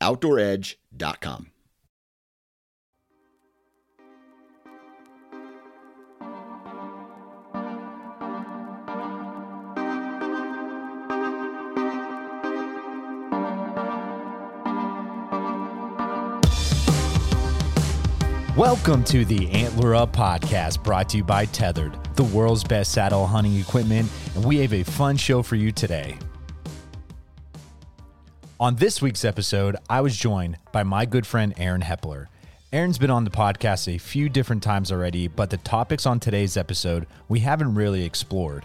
OutdoorEdge.com. Welcome to the Antler Up podcast brought to you by Tethrd, the world's best saddle hunting equipment, and we have a fun show for you today. On this week's episode, I was joined by my good friend Aaron Hepler. Aaron's been on the podcast a few different times already, but the topics on today's episode we haven't really explored.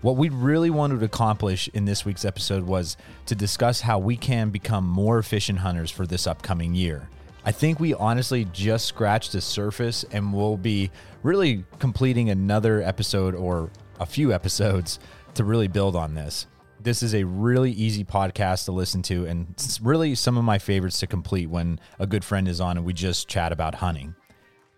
What we really wanted to accomplish in this week's episode was to discuss how we can become more efficient hunters for this upcoming year. I think we honestly just scratched the surface and we'll be really completing another episode or a few episodes to really build on this. This is a really easy podcast to listen to, and it's really some of my favorites to complete when a good friend is on and we just chat about hunting.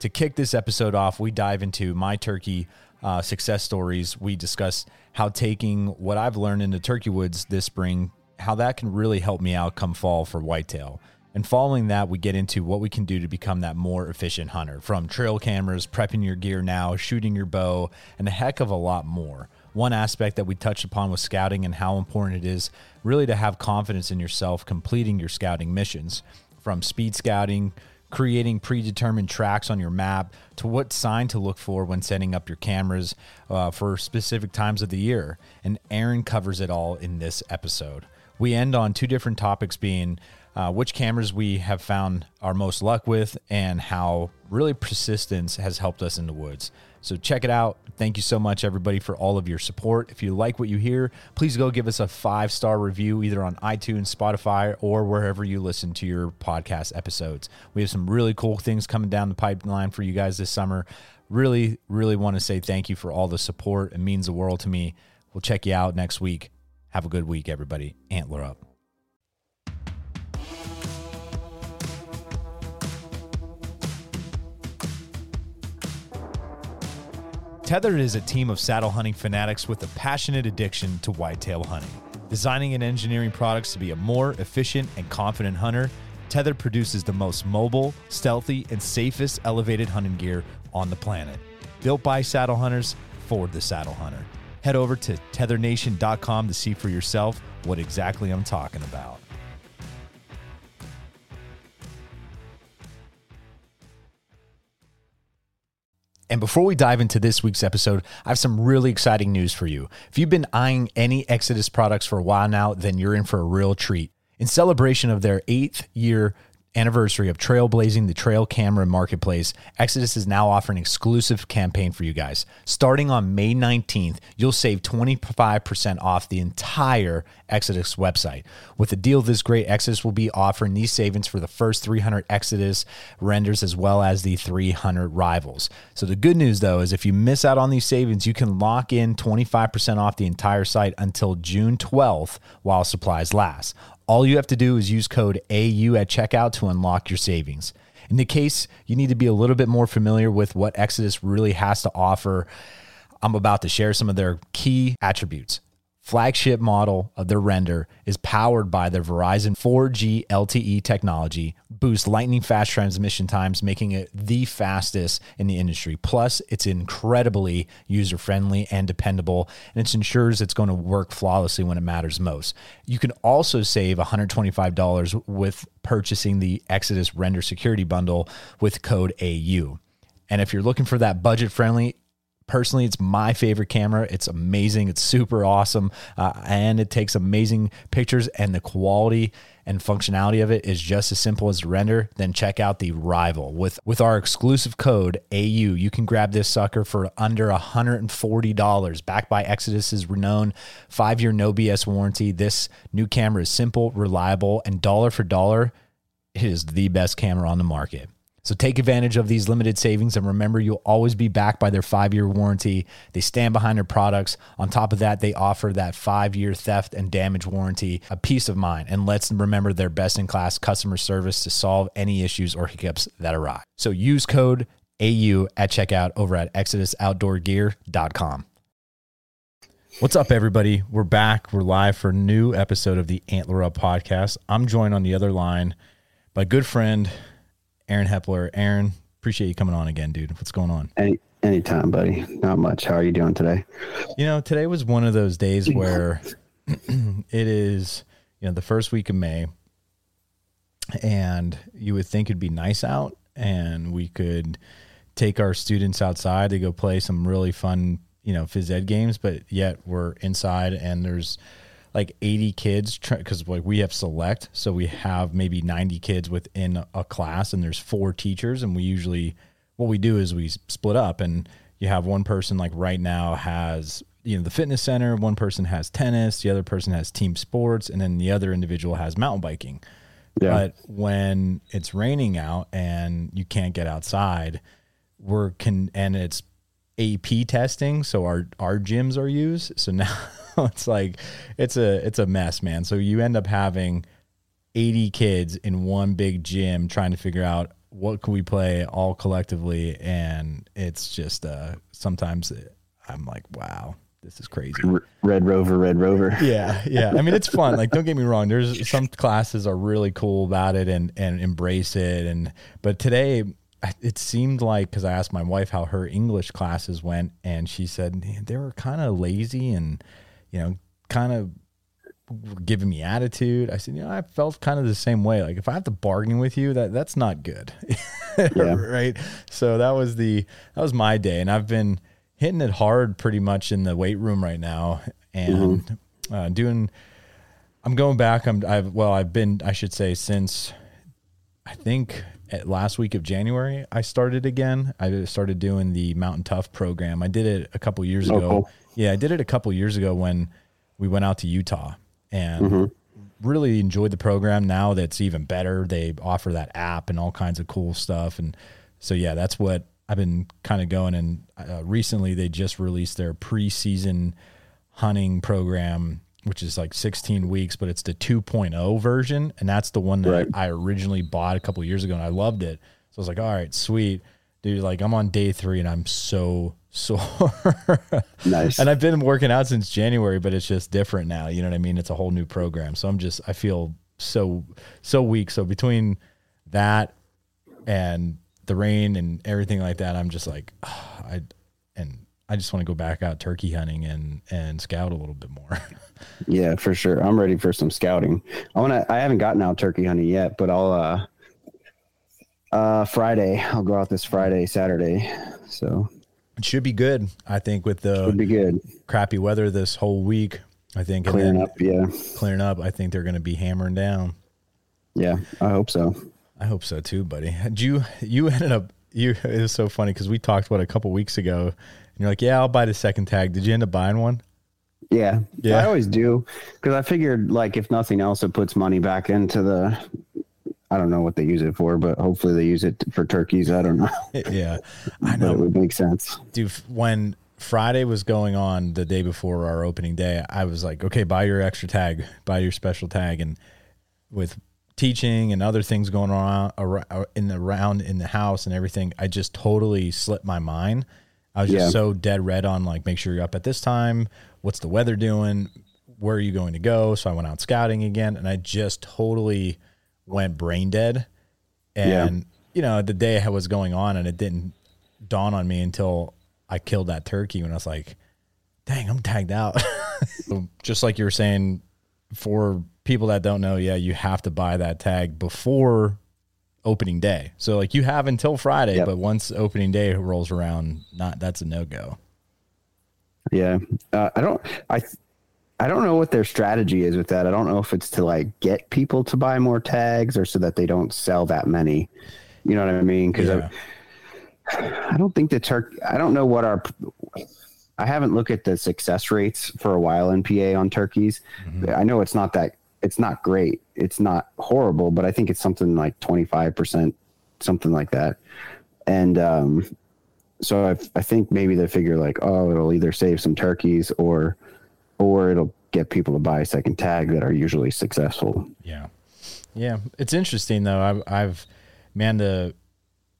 To kick this episode off, we dive into my turkey uh, success stories. We discuss how taking what I've learned in the turkey woods this spring, how that can really help me out come fall for whitetail. And following that, we get into what we can do to become that more efficient hunter from trail cameras, prepping your gear now, shooting your bow, and a heck of a lot more. One aspect that we touched upon was scouting and how important it is really to have confidence in yourself completing your scouting missions. From speed scouting, creating predetermined tracks on your map, to what sign to look for when setting up your cameras uh, for specific times of the year. And Aaron covers it all in this episode. We end on two different topics being uh, which cameras we have found our most luck with and how really persistence has helped us in the woods. So check it out. Thank you so much, everybody, for all of your support. If you like what you hear, please go give us a five star review either on iTunes, Spotify, or wherever you listen to your podcast episodes. We have some really cool things coming down the pipeline for you guys this summer. Really, really want to say thank you for all the support. It means the world to me. We'll check you out next week. Have a good week, everybody. Antler up. Tethrd is a team of saddle hunting fanatics with a passionate addiction to whitetail hunting. Designing and engineering products to be a more efficient and confident hunter, Tethrd produces the most mobile, stealthy, and safest elevated hunting gear on the planet. Built by saddle hunters for the saddle hunter. Head over to tethernation.com to see for yourself what exactly I'm talking about. And before we dive into this week's episode, I have some really exciting news for you. If you've been eyeing any Exodus products for a while now, then you're in for a real treat. In celebration of their eighth year anniversary of trailblazing the trail camera marketplace, Exodus is now offering exclusive campaign for you guys. Starting on May 19th, you'll save 25% off the entire Exodus website. With a deal this great, Exodus will be offering these savings for the first 300 Exodus renders as well as the 300 rivals. So the good news though is if you miss out on these savings, you can lock in 25% off the entire site until June 12th while supplies last. All you have to do is use code AU at checkout to unlock your savings. In the case you need to be a little bit more familiar with what Exodus really has to offer, I'm about to share some of their key attributes flagship model of their render is powered by their Verizon 4G LTE technology, boosts lightning fast transmission times, making it the fastest in the industry. Plus, it's incredibly user friendly and dependable, and it ensures it's going to work flawlessly when it matters most. You can also save $125 with purchasing the Exodus Render Security Bundle with code AU. And if you're looking for that budget friendly, personally, it's my favorite camera. It's amazing. It's super awesome. Uh, and it takes amazing pictures, and the quality and functionality of it is just as simple as render, then check out the rival. With with our exclusive code AU, you can grab this sucker for under $140. Backed by Exodus's renowned five-year no BS warranty. This new camera is simple, reliable, and dollar for dollar it is the best camera on the market. So take advantage of these limited savings and remember you'll always be backed by their 5-year warranty. They stand behind their products. On top of that, they offer that 5-year theft and damage warranty, a peace of mind. And let's remember their best-in-class customer service to solve any issues or hiccups that arise. So use code AU at checkout over at exodusoutdoorgear.com. What's up, everybody? We're back. We're live for a new episode of the Antler Up podcast. I'm joined on the other line by good friend Aaron Hepler. Aaron, appreciate you coming on again, dude. What's going on? Any anytime, buddy. Not much. How are you doing today? You know, today was one of those days where it is, you know, the first week of May, and you would think it'd be nice out, and we could take our students outside to go play some really fun, you know, phys ed games, but yet we're inside and there's like 80 kids because like we have select so we have maybe 90 kids within a class and there's four teachers and we usually what we do is we split up and you have one person like right now has you know the fitness center one person has tennis the other person has team sports and then the other individual has mountain biking yeah. but when it's raining out and you can't get outside we're can and it's AP testing so our our gyms are used so now it's like it's a it's a mess, man. So you end up having 80 kids in one big gym trying to figure out what can we play all collectively and it's just uh sometimes I'm like, wow, this is crazy. Red Rover, Red Rover. Yeah, yeah. I mean, it's fun. Like, don't get me wrong. There's some classes are really cool about it and and embrace it. And but today, it seemed like because I asked my wife how her English classes went, and she said they were kind of lazy and you know, kind of giving me attitude. I said, you know, I felt kind of the same way. Like if I have to bargain with you, that that's not good. yeah. right. So that was the that was my day. And I've been hitting it hard pretty much in the weight room right now and mm-hmm. uh, doing I'm going back. I'm I've well, I've been I should say since I think last week of January I started again. I started doing the Mountain Tough program. I did it a couple years oh, ago. Cool yeah, I did it a couple years ago when we went out to Utah and mm-hmm. really enjoyed the program. Now that's even better. They offer that app and all kinds of cool stuff. And so, yeah, that's what I've been kind of going. And uh, recently they just released their preseason hunting program, which is like 16 weeks, but it's the 2.0 version. And that's the one that right. I originally bought a couple years ago and I loved it. So I was like, all right, sweet. Dude, like I'm on day three and I'm so sore. nice. And I've been working out since January, but it's just different now. You know what I mean? It's a whole new program. So I'm just I feel so so weak. So between that and the rain and everything like that, I'm just like oh, I and I just want to go back out turkey hunting and and scout a little bit more. yeah, for sure. I'm ready for some scouting. I want to I haven't gotten out turkey hunting yet, but I'll uh uh Friday. I'll go out this Friday, Saturday. So it should be good. I think with the should be good. crappy weather this whole week. I think clearing up, yeah, clearing up. I think they're going to be hammering down. Yeah, I hope so. I hope so too, buddy. Did you you ended up you it was so funny because we talked about a couple weeks ago, and you're like, yeah, I'll buy the second tag. Did you end up buying one? Yeah, yeah. I always do because I figured like if nothing else, it puts money back into the I don't know what they use it for, but hopefully they use it for turkeys. I don't know. yeah, I know. it would make sense. Dude, when Friday was going on the day before our opening day, I was like, okay, buy your extra tag, buy your special tag. And with teaching and other things going on around in the around in the house and everything, I just totally slipped my mind. I was just yeah. so dead red on like, make sure you're up at this time. What's the weather doing? Where are you going to go? So I went out scouting again and I just totally – went brain dead. And, yeah. you know, the day I was going on and it didn't dawn on me until I killed that turkey when I was like, dang, I'm tagged out. Just like you were saying, for people that don't know, yeah, you have to buy that tag before opening day. So like you have until Friday, yep. but once opening day rolls around, not that's a no go. Yeah, uh, I don't. I I don't know what their strategy is with that. I don't know if it's to like get people to buy more tags or so that they don't sell that many. You know what I mean? Because yeah. I, I don't think the Turk. I don't know what our. I haven't looked at the success rates for a while in PA on turkeys. Mm-hmm. I know it's not that it's not great. It's not horrible, but I think it's something like 25%, something like that. And um, so I, I think maybe they figure like, oh, it'll either save some turkeys or, or it'll get people to buy a second tag that are usually successful. Yeah. Yeah. It's interesting though. I've, I've, man, the,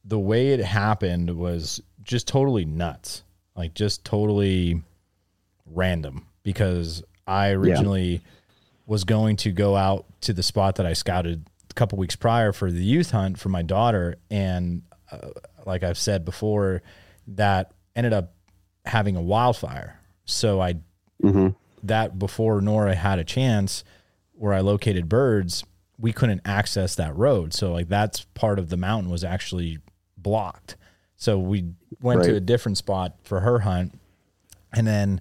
the way it happened was just totally nuts. Like just totally random because I originally, yeah was going to go out to the spot that I scouted a couple weeks prior for the youth hunt for my daughter. And uh, like I've said before, that ended up having a wildfire. So I, mm-hmm. that before Nora had a chance where I located birds, we couldn't access that road. So like that's part of the mountain was actually blocked. So we went right. to a different spot for her hunt. And then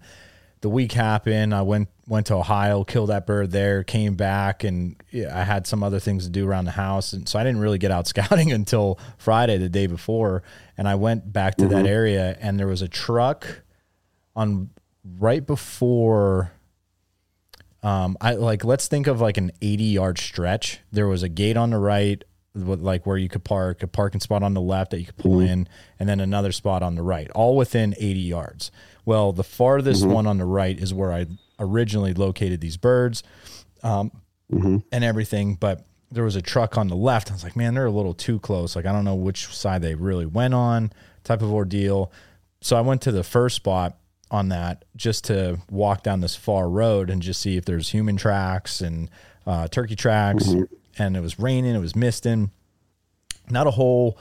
the week happened. I went went to Ohio, killed that bird there, came back, and I had some other things to do around the house, and so I didn't really get out scouting until Friday, the day before. And I went back to mm-hmm. that area, and there was a truck on right before. Um, I like let's think of like an 80 yard stretch. There was a gate on the right, like where you could park, a parking spot on the left that you could pull mm-hmm. in, and then another spot on the right, all within 80 yards. Well, the farthest mm-hmm. one on the right is where I originally located these birds um, mm-hmm. and everything. But there was a truck on the left. I was like, man, they're a little too close. Like, I don't know which side they really went on, type of ordeal. So I went to the first spot on that just to walk down this far road and just see if there's human tracks and uh, turkey tracks. Mm-hmm. And it was raining, it was misting. Not a whole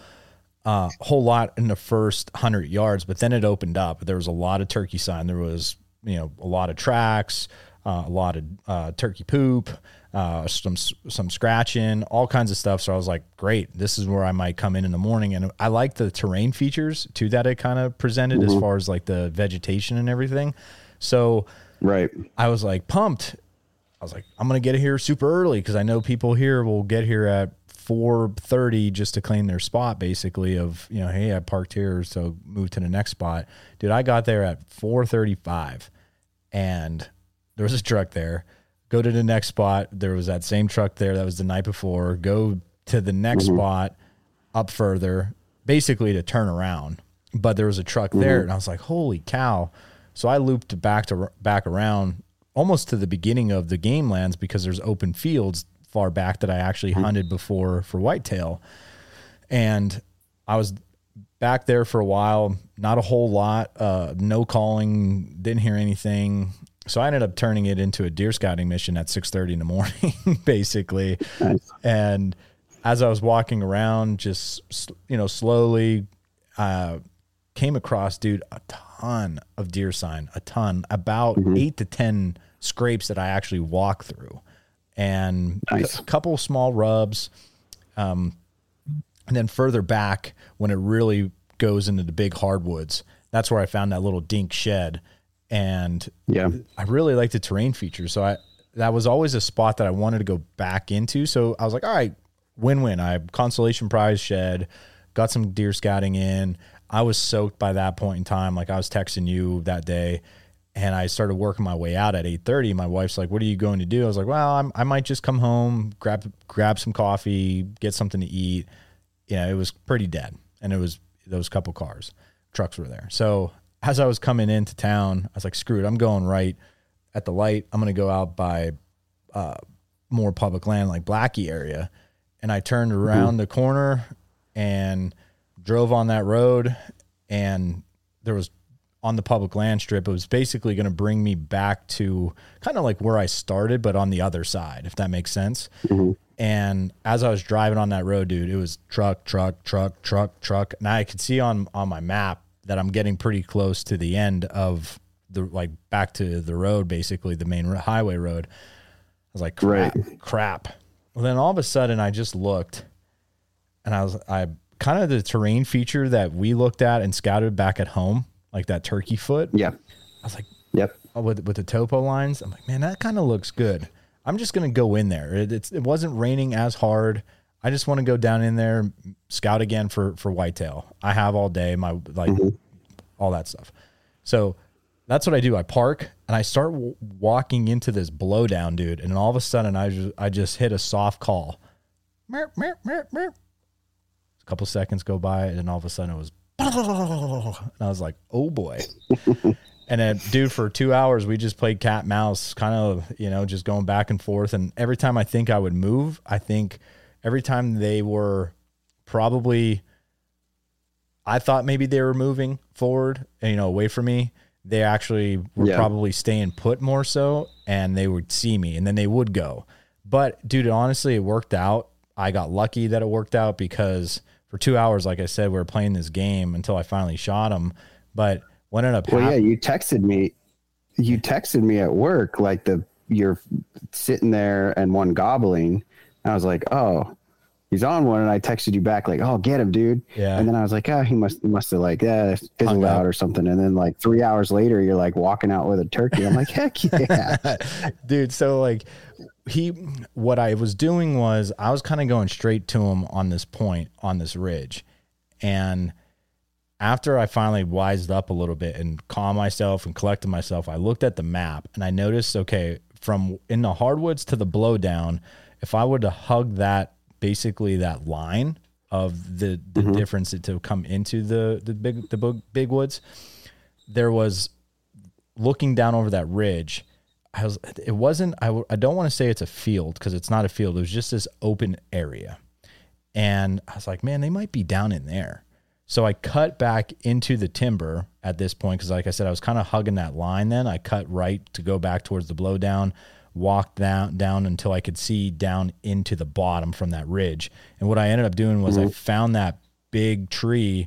uh, whole lot in the first hundred yards, but then it opened up. There was a lot of turkey sign. There was you know a lot of tracks, uh, a lot of uh, turkey poop, uh, some some scratching, all kinds of stuff. So I was like, great, this is where I might come in in the morning. And I like the terrain features too that it kind of presented mm-hmm. as far as like the vegetation and everything. So right, I was like pumped. I was like, I'm gonna get here super early because I know people here will get here at 4:30 just to claim their spot basically of you know hey I parked here so move to the next spot. Dude I got there at 4:35 and there was a truck there. Go to the next spot. There was that same truck there that was the night before. Go to the next mm-hmm. spot up further basically to turn around. But there was a truck mm-hmm. there and I was like holy cow. So I looped back to back around almost to the beginning of the game lands because there's open fields far back that I actually mm-hmm. hunted before for whitetail. And I was back there for a while, not a whole lot, uh, no calling, didn't hear anything. So I ended up turning it into a deer scouting mission at 6:30 in the morning, basically. Nice. And as I was walking around, just you know, slowly, uh, came across, dude, a ton of deer sign, a ton, about mm-hmm. eight to ten scrapes that I actually walk through and nice. a couple small rubs. Um, and then further back, when it really goes into the big hardwoods, that's where I found that little dink shed. And yeah, I really like the terrain features. So I, that was always a spot that I wanted to go back into. So I was like, all right, win win. I have consolation prize shed, got some deer scouting in. I was soaked by that point in time. Like I was texting you that day and I started working my way out at 8:30. My wife's like, "What are you going to do?" I was like, "Well, I'm, i might just come home, grab grab some coffee, get something to eat." You know, it was pretty dead, and it was those couple cars, trucks were there. So as I was coming into town, I was like, "Screw it, I'm going right at the light. I'm going to go out by uh, more public land, like Blackie area." And I turned mm-hmm. around mm-hmm. the corner and drove on that road, and there was on the public land strip, it was basically going to bring me back to kind of like where I started, but on the other side, if that makes sense. Mm-hmm. And as I was driving on that road, dude, it was truck, truck, truck, truck, truck. And I could see on on my map that I'm getting pretty close to the end of the like back to the road, basically the main highway road. I was like, crap, right. crap. Well, then all of a sudden, I just looked, and I was I kind of the terrain feature that we looked at and scouted back at home like that turkey foot. Yeah. I was like, yep. Oh, with with the topo lines, I'm like, man, that kind of looks good. I'm just gonna go in there. It, it's it wasn't raining as hard. I just want to go down in there, scout again for for whitetail. I have all day, my like mm-hmm. all that stuff. So that's what I do. I park and I start w- walking into this blowdown, dude. And all of a sudden, I just, I just hit a soft call. Meep, meep, meep, meep. A couple seconds go by, and then all of a sudden it was, and I was like, oh boy. and then, dude, for two hours we just played cat mouse, kind of, you know, just going back and forth. And every time I think I would move, I think every time they were probably, I thought maybe they were moving forward, you know, away from me they actually were Yeah. probably staying put more so and they would see me and then they would go. But dude, honestly, it worked out. I got lucky that it worked out because for two hours, like I said, we were playing this game until I finally shot him. But what ended up Well, yeah, you texted me. You texted me at work like the you're sitting there and one gobbling. I was like, oh, he's on one, and I texted you back like, oh, get him, dude. Yeah. And then I was like, ah, he must he must have like yeah fizzled out or something. And then like three hours later, you're like walking out with a turkey. I'm like, heck yeah. dude so like he what i was doing was i was kind of going straight to him on this point on this ridge. And after i finally wised up a little bit and calmed myself and collected myself i looked at the map and i noticed okay from in the hardwoods to the blowdown if i were to hug that basically that line of the the mm-hmm. difference to come into the the big the big, big woods there was looking down over that ridge, I was it wasn't I, w- I don't want to say it's a field because it's not a field. It was just this open area. And I was like, man, they might be down in there. So I cut back into the timber at this point because, like I said, I was kind of hugging that line. Then I cut right to go back towards the blowdown, walked down down until I could see down into the bottom from that ridge. And what I ended up doing was I mm-hmm. found that big tree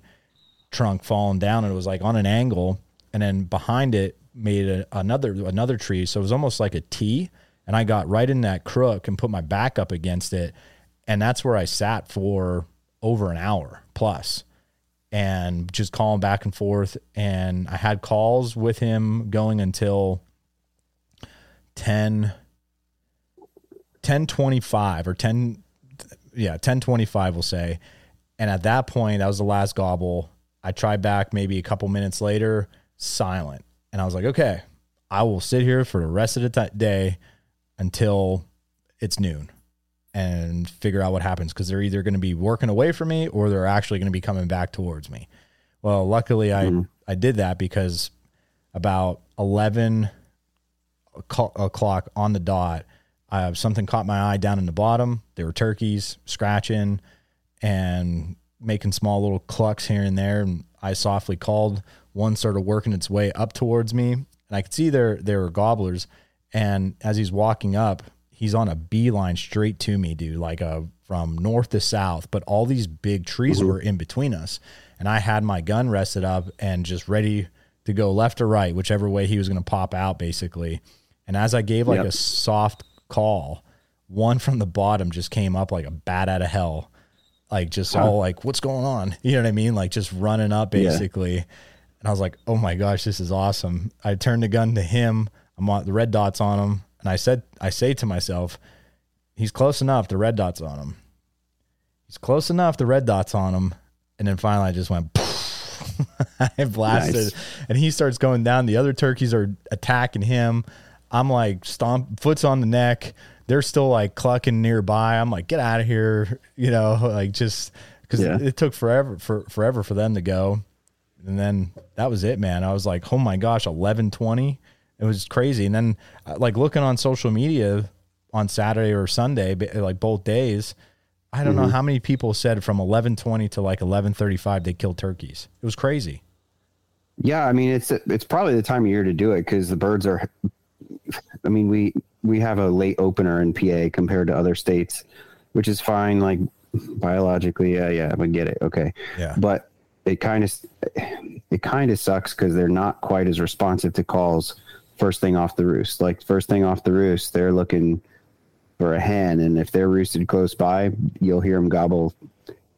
trunk falling down and it was like on an angle and then behind it made a, another another tree. So it was almost like a T and I got right in that crook and put my back up against it. And that's where I sat for over an hour plus and just calling back and forth. And I had calls with him going until 10 1025 or 10 yeah 1025 we'll say. And at that point that was the last gobble. I tried back maybe a couple minutes later silent and i was like okay i will sit here for the rest of the ti day until it's noon and figure out what happens because they're either going to be working away from me or they're actually going to be coming back towards me well luckily i i did that because about 11 o'clock- o'clock on the dot. Uh, something caught my eye down in the bottom. There were turkeys scratching and making small little clucks here and there. And I softly called. One started working its way up towards me, and I could see there there were gobblers. And as he's walking up, he's on a beeline straight to me, dude, like a from north to south. But all these big trees were in between us, and I had my gun rested up and just ready to go left or right, whichever way he was going to pop out, basically. And as I gave like Yep. a soft call, one from the bottom just came up like a bat out of hell, like just all like, "What's going on?" You know what I mean? Like just running up, Yeah. And I was like, "Oh my gosh, this is awesome!" I turned the gun to him. I'm on the red dots on him, and I said, "I say to myself, he's close enough. The red dots on him. He's close enough. The red dots on him." And then finally, I just went. I blasted, Nice. and he starts going down. The other turkeys are attacking him. I'm like stomp, foot's on the neck. They're still like clucking nearby. I'm like, get out of here, you know, like just because Yeah. it, took forever for forever for them to go. And then that was it, man. I was like, oh my gosh, eleven twenty. It was crazy. And then uh, like looking on social media on Saturday or Sunday, like both days, I don't know how many people said from eleven twenty to like eleven thirty five they killed turkeys. It was crazy. Yeah, I mean it's it's probably the time of year to do it because the birds are. I mean we we have a late opener in PA compared to other states, which is fine. Like biologically, yeah, yeah, I get it. Okay, Yeah. but it kind of it kind of sucks because they're not quite as responsive to calls first thing off the roost. Like first thing off the roost, they're looking for a hen, and if they're roosted close by, you'll hear them gobble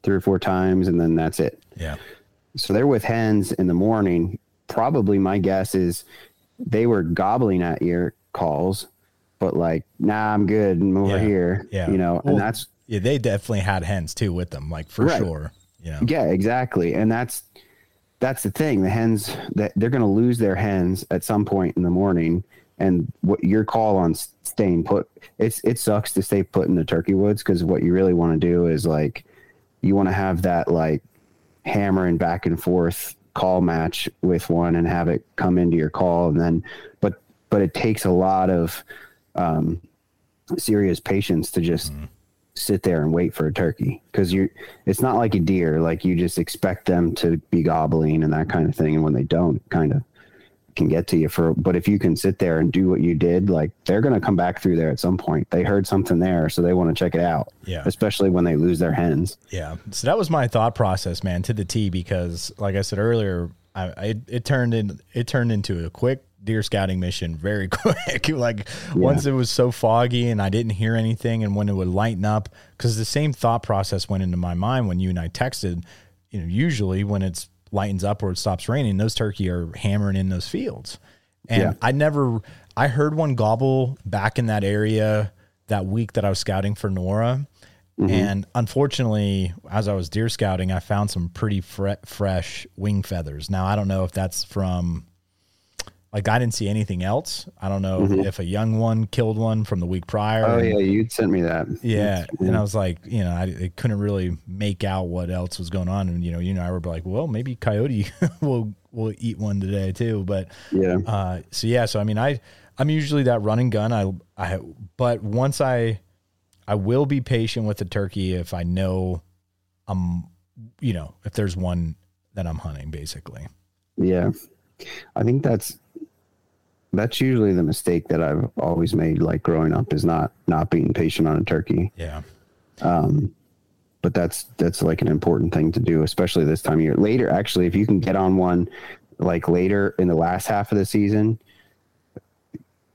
three or four times, and then that's it Yeah. so they're with hens in the morning. Probably my guess is they were gobbling at your calls, but like, nah, I'm good. I'm over Yeah. here. Yeah. You know, Well, and that's, Yeah, they definitely had hens too with them, like for Right. sure. Know. yeah, exactly. And that's, that's the thing. The hens that they're going to lose their hens at some point in the morning, and what your call on staying put. It's it sucks to stay put in the turkey woods because what you really want to do is like you want to have that like hammering back and forth call match with one and have it come into your call and then but but it takes a lot of um, serious patience to just mm sit there and wait for a turkey. Because you it's not like a deer like you just expect them to be gobbling and that kind of thing. And when they don't kind of can get to you for but if you can sit there and do what you did like they're going to come back through there at some point. They heard something there so they want to check it out yeah. especially when they lose their hens. Yeah. So that was my thought process man to the t because like i said earlier I, I it turned in it turned into a quick deer scouting mission very quick. like yeah. once it was so foggy and I didn't hear anything, and when it would lighten up, because the same thought process went into my mind when you and I texted. You know, usually when it's lightens up or it stops raining, those turkey are hammering in those fields. And yeah. I never, I heard one gobble back in that area that week that I was scouting for Nora. Mm-hmm. And unfortunately, as I was deer scouting, I found some pretty fre- fresh wing feathers. Now, I don't know if that's from like I didn't see anything else. I don't know mm-hmm. if a young one killed one from the week prior. Oh yeah, you sent me that. Yeah, and I was like, you know, I, I, couldn't really make out what else was going on, and you know, you and I were like, well, maybe coyote will will eat one today too. But yeah, uh, so yeah, so I mean, I I'm usually that running gun. I I but once I I will be patient with the turkey if I know I'm you know if there's one that I'm hunting basically. Yeah, I think that's that's usually the mistake that I've always made, like growing up, is not not being patient on a turkey. Yeah. Um, but that's that's like an important thing to do, especially this time of year. Later, actually, if you can get on one, like later in the last half of the season,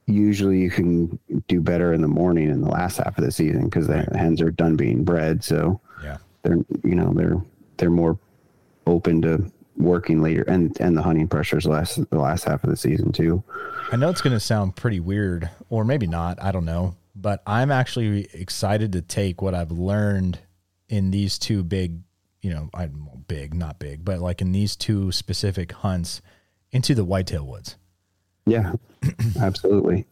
usually you can do better in the morning in the last half of the season because the hens are done being bred. So yeah, they're you know they're they're more open to working later and and the hunting pressures last the last half of the season too. I know it's going to sound pretty weird or maybe not, I don't know, but I'm actually excited to take what I've learned in these two big, you know, I'm big, not big, but like in these two specific hunts into the whitetail woods. Yeah. absolutely.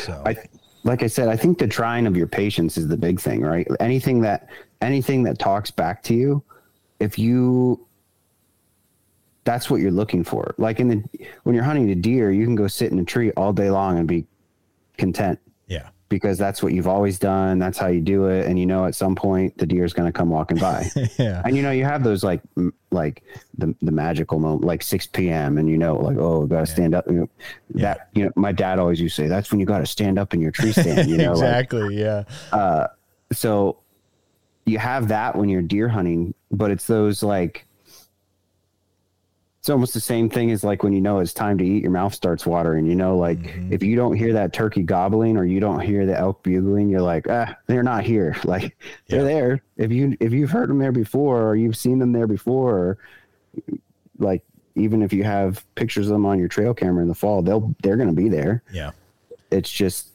So I like I said, I think the trying of your patience is the big thing, right? Anything that anything that talks back to you, if you that's what you're looking for. Like in the when you're hunting a deer, you can go sit in a tree all day long and be content. Yeah. Because that's what you've always done. That's how you do it. And you know, at some point the deer is going to come walking by. yeah. And you know, you have those like, like the, the magical moment, like 6 PM and you know, like, oh, got to yeah. stand up. You know, yeah. That, you know, my dad always used to say, that's when you got to stand up in your tree stand, you know, exactly. Like, yeah. Uh, so you have that when you're deer hunting, but it's those like, it's almost the same thing as like when you know it's time to eat, your mouth starts watering. You know, like mm-hmm. if you don't hear that turkey gobbling or you don't hear the elk bugling, you're like, ah, they're not here. Like yeah. they're there. If you if you've heard them there before or you've seen them there before, or like even if you have pictures of them on your trail camera in the fall, they'll they're going to be there. Yeah, it's just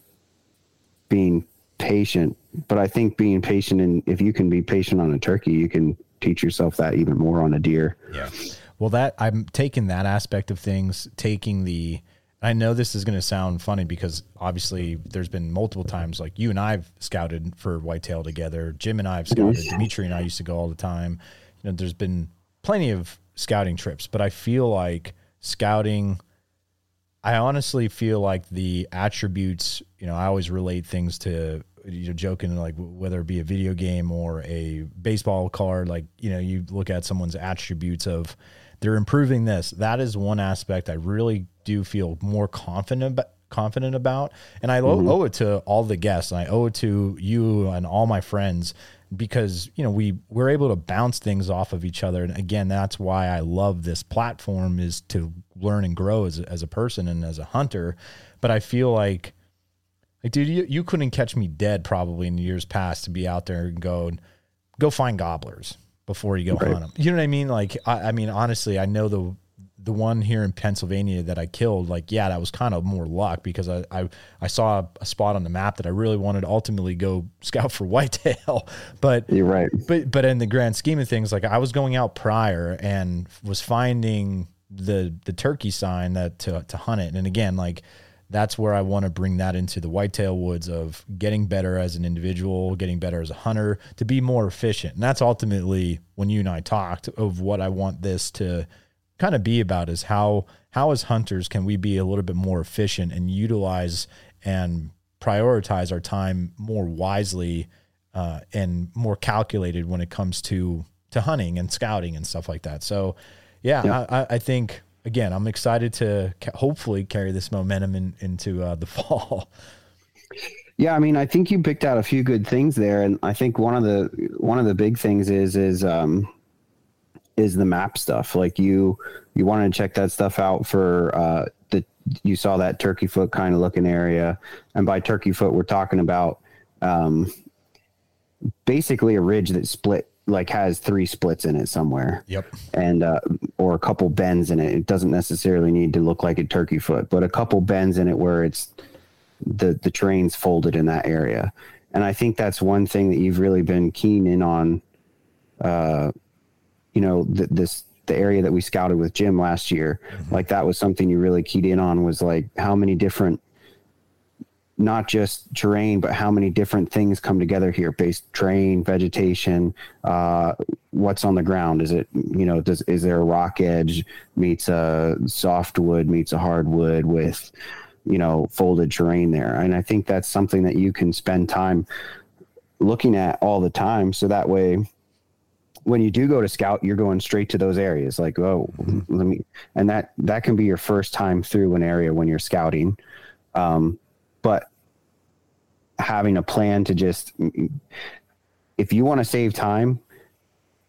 being patient. But I think being patient and if you can be patient on a turkey, you can teach yourself that even more on a deer. Yeah. Well, that I'm taking that aspect of things, taking the. I know this is going to sound funny because obviously there's been multiple times like you and I've scouted for whitetail together. Jim and I have scouted. Dimitri and I used to go all the time. You know, there's been plenty of scouting trips, but I feel like scouting. I honestly feel like the attributes. You know, I always relate things to you know joking like whether it be a video game or a baseball card. Like you know, you look at someone's attributes of they're improving this. That is one aspect I really do feel more confident confident about, and I mm-hmm. owe it to all the guests. And I owe it to you and all my friends because you know we we're able to bounce things off of each other and again that's why i love this platform is to learn and grow as, as a person and as a hunter but i feel like like dude you, you couldn't catch me dead probably in years past to be out there and go go find gobblers before you go right. hunt them. You know what I mean? Like, I, I, mean, honestly, I know the the one here in Pennsylvania that I killed, like, yeah, that was kind of more luck because I, I, I saw a spot on the map that I really wanted to ultimately go scout for whitetail. But you're right. But but in the grand scheme of things, like I was going out prior and was finding the the turkey sign that to to hunt it. And again, like that's where I want to bring that into the whitetail woods of getting better as an individual, getting better as a hunter, to be more efficient. And that's ultimately when you and I talked of what I want this to kind of be about is how how as hunters can we be a little bit more efficient and utilize and prioritize our time more wisely uh, and more calculated when it comes to to hunting and scouting and stuff like that. So, yeah, yeah. I, I think again, I'm excited to hopefully carry this momentum in, into uh, the fall. Yeah, I mean, I think you picked out a few good things there, and I think one of the one of the big things is is um, is the map stuff. Like you you want to check that stuff out for uh, the you saw that turkey foot kind of looking area, and by turkey foot we're talking about um, basically a ridge that split like has three splits in it somewhere. Yep. And uh, or a couple bends in it. It doesn't necessarily need to look like a turkey foot, but a couple bends in it where it's the the terrain's folded in that area. And I think that's one thing that you've really been keen in on. Uh, you know, th- this the area that we scouted with Jim last year. Mm-hmm. Like that was something you really keyed in on was like how many different not just terrain, but how many different things come together here based terrain, vegetation, uh, what's on the ground. Is it, you know, does, is there a rock edge meets a softwood meets a hardwood with, you know, folded terrain there. And I think that's something that you can spend time looking at all the time. So that way, when you do go to scout, you're going straight to those areas. Like, oh, mm-hmm. let me, and that that can be your first time through an area when you're scouting. Um, but having a plan to just if you want to save time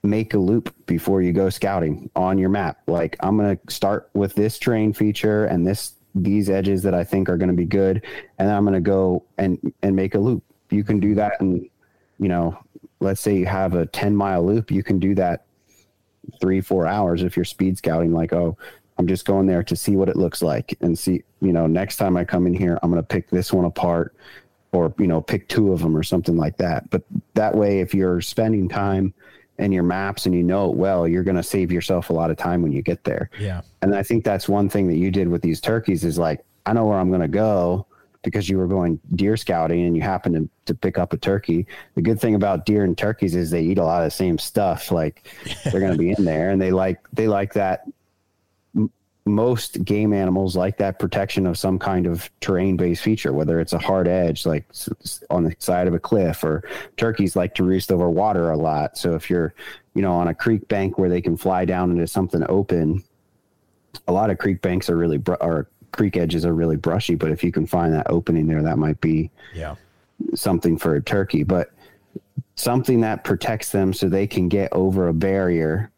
make a loop before you go scouting on your map. Like i'm going to start with this terrain feature and this these edges that i think are going to be good and then i'm going to go and and make a loop. You can do that and you know let's say you have a 10 mile loop you can do that three four hours if you're speed scouting like oh I'm just going there to see what it looks like and see, you know, next time I come in here, I'm going to pick this one apart or, you know, pick two of them or something like that. But that way, if you're spending time in your maps and you know it well, you're going to save yourself a lot of time when you get there. Yeah. And I think that's one thing that you did with these turkeys is like, I know where I'm going to go because you were going deer scouting and you happen to, to pick up a turkey. The good thing about deer and turkeys is they eat a lot of the same stuff. Like they're going to be in there and they like, they like that most game animals like that protection of some kind of terrain based feature, whether it's a hard edge, like on the side of a cliff, or turkeys like to roost over water a lot. So if you're, you know, on a creek bank where they can fly down into something open, a lot of creek banks are really, br- or creek edges are really brushy. But if you can find that opening there, that might be yeah something for a turkey. But something that protects them so they can get over a barrier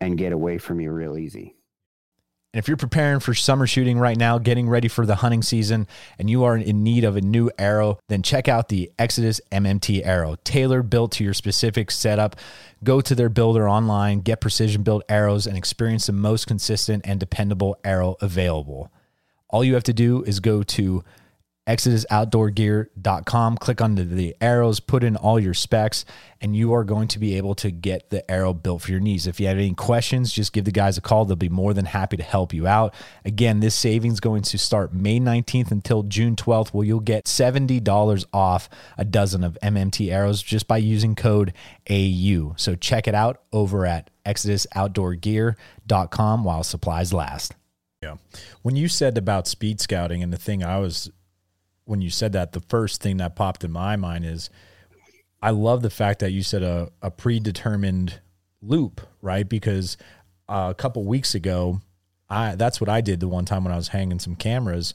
and get away from you real easy. And if you're preparing for summer shooting right now, getting ready for the hunting season, and you are in need of a new arrow, then check out the Exodus MMT arrow, tailored built to your specific setup. Go to their builder online, get precision built arrows, and experience the most consistent and dependable arrow available. All you have to do is go to exodusoutdoorgear.com. Click on the, arrows, put in all your specs, and you are going to be able to get the arrow built for your needs. If you have any questions, just give the guys a call. They'll be more than happy to help you out. Again, this savings going to start May 19th until June 12th, where you'll get $70 off a dozen of MMT arrows just by using code AU. So check it out over at exodusoutdoorgear.com while supplies last. Yeah. When you said about speed scouting and the thing I was when you said that, the first thing that popped in my mind is I love the fact that you said a, a predetermined loop, right? Because uh, a couple weeks ago, I that's what I did the one time when I was hanging some cameras.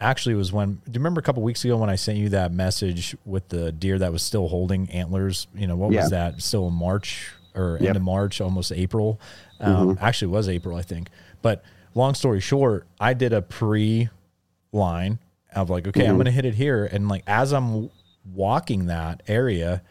Actually, was when do you remember a couple weeks ago when I sent you that message with the deer that was still holding antlers? You know what yeah. was that? Still in March or yep. end of March, almost April. Um, mm-hmm. Actually, was April, I think. But long story short, I did a pre line of like, okay, mm-hmm. I'm going to hit it here. And like, as I'm walking that area,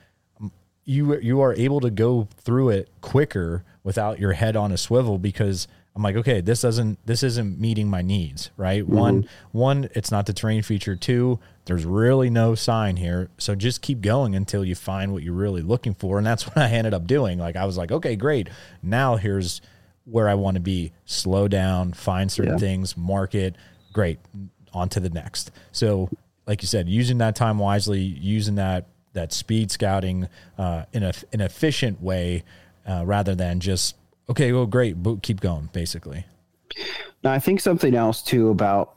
you you are able to go through it quicker without your head on a swivel because I'm like, okay, this doesn't this isn't meeting my needs, right? Mm-hmm. One one, it's not the terrain feature. Two, there's really no sign here. So just keep going until you find what you're really looking for. And that's what I ended up doing. Like I was like, okay, great. Now here's where I want to be. Slow down, find certain yeah. things, market. Great. On to the next. So like you said, using that time wisely, using that that speed scouting uh, in a an efficient way, uh, rather than just okay, well, great, but keep going, basically. Now, I think something else too about.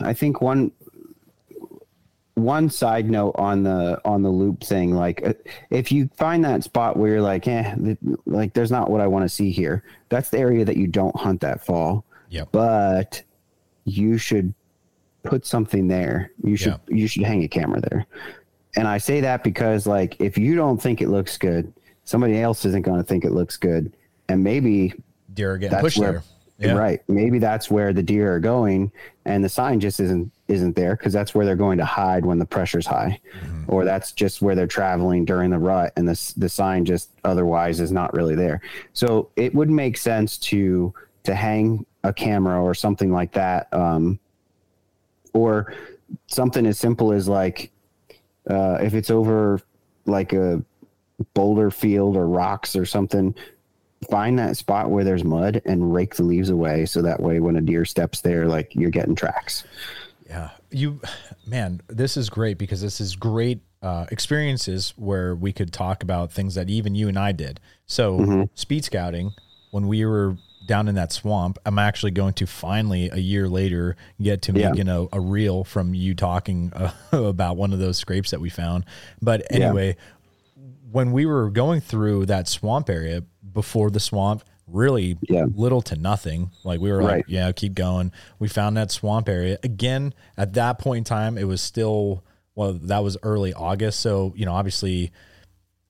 I think one one side note on the on the loop thing like uh, if you find that spot where you're like eh like there's not what i want to see here that's the area that you don't hunt that fall yeah but you should put something there you should yep. you should hang a camera there and i say that because like if you don't think it looks good somebody else isn't going to think it looks good and maybe deer are getting pushed where, there yeah. Right. Maybe that's where the deer are going and the sign just isn't isn't there because that's where they're going to hide when the pressure's high. Mm-hmm. Or that's just where they're traveling during the rut and the the sign just otherwise is not really there. So it would make sense to to hang a camera or something like that um, or something as simple as like uh, if it's over like a boulder field or rocks or something find that spot where there's mud and rake the leaves away so that way when a deer steps there like you're getting tracks. Yeah. You man this is great because this is great uh, experiences where we could talk about things that even you and i did. So mm-hmm. speed scouting when we were down in that swamp i'm actually going to finally a year later get to yeah. making a, a reel from you talking uh, about one of those scrapes that we found but anyway yeah. when we were going through that swamp area before the swamp really yeah. little to nothing. Like we were right. like, yeah, keep going. We found that swamp area again. At that point in time, it was still well, that was early August. So you know, obviously,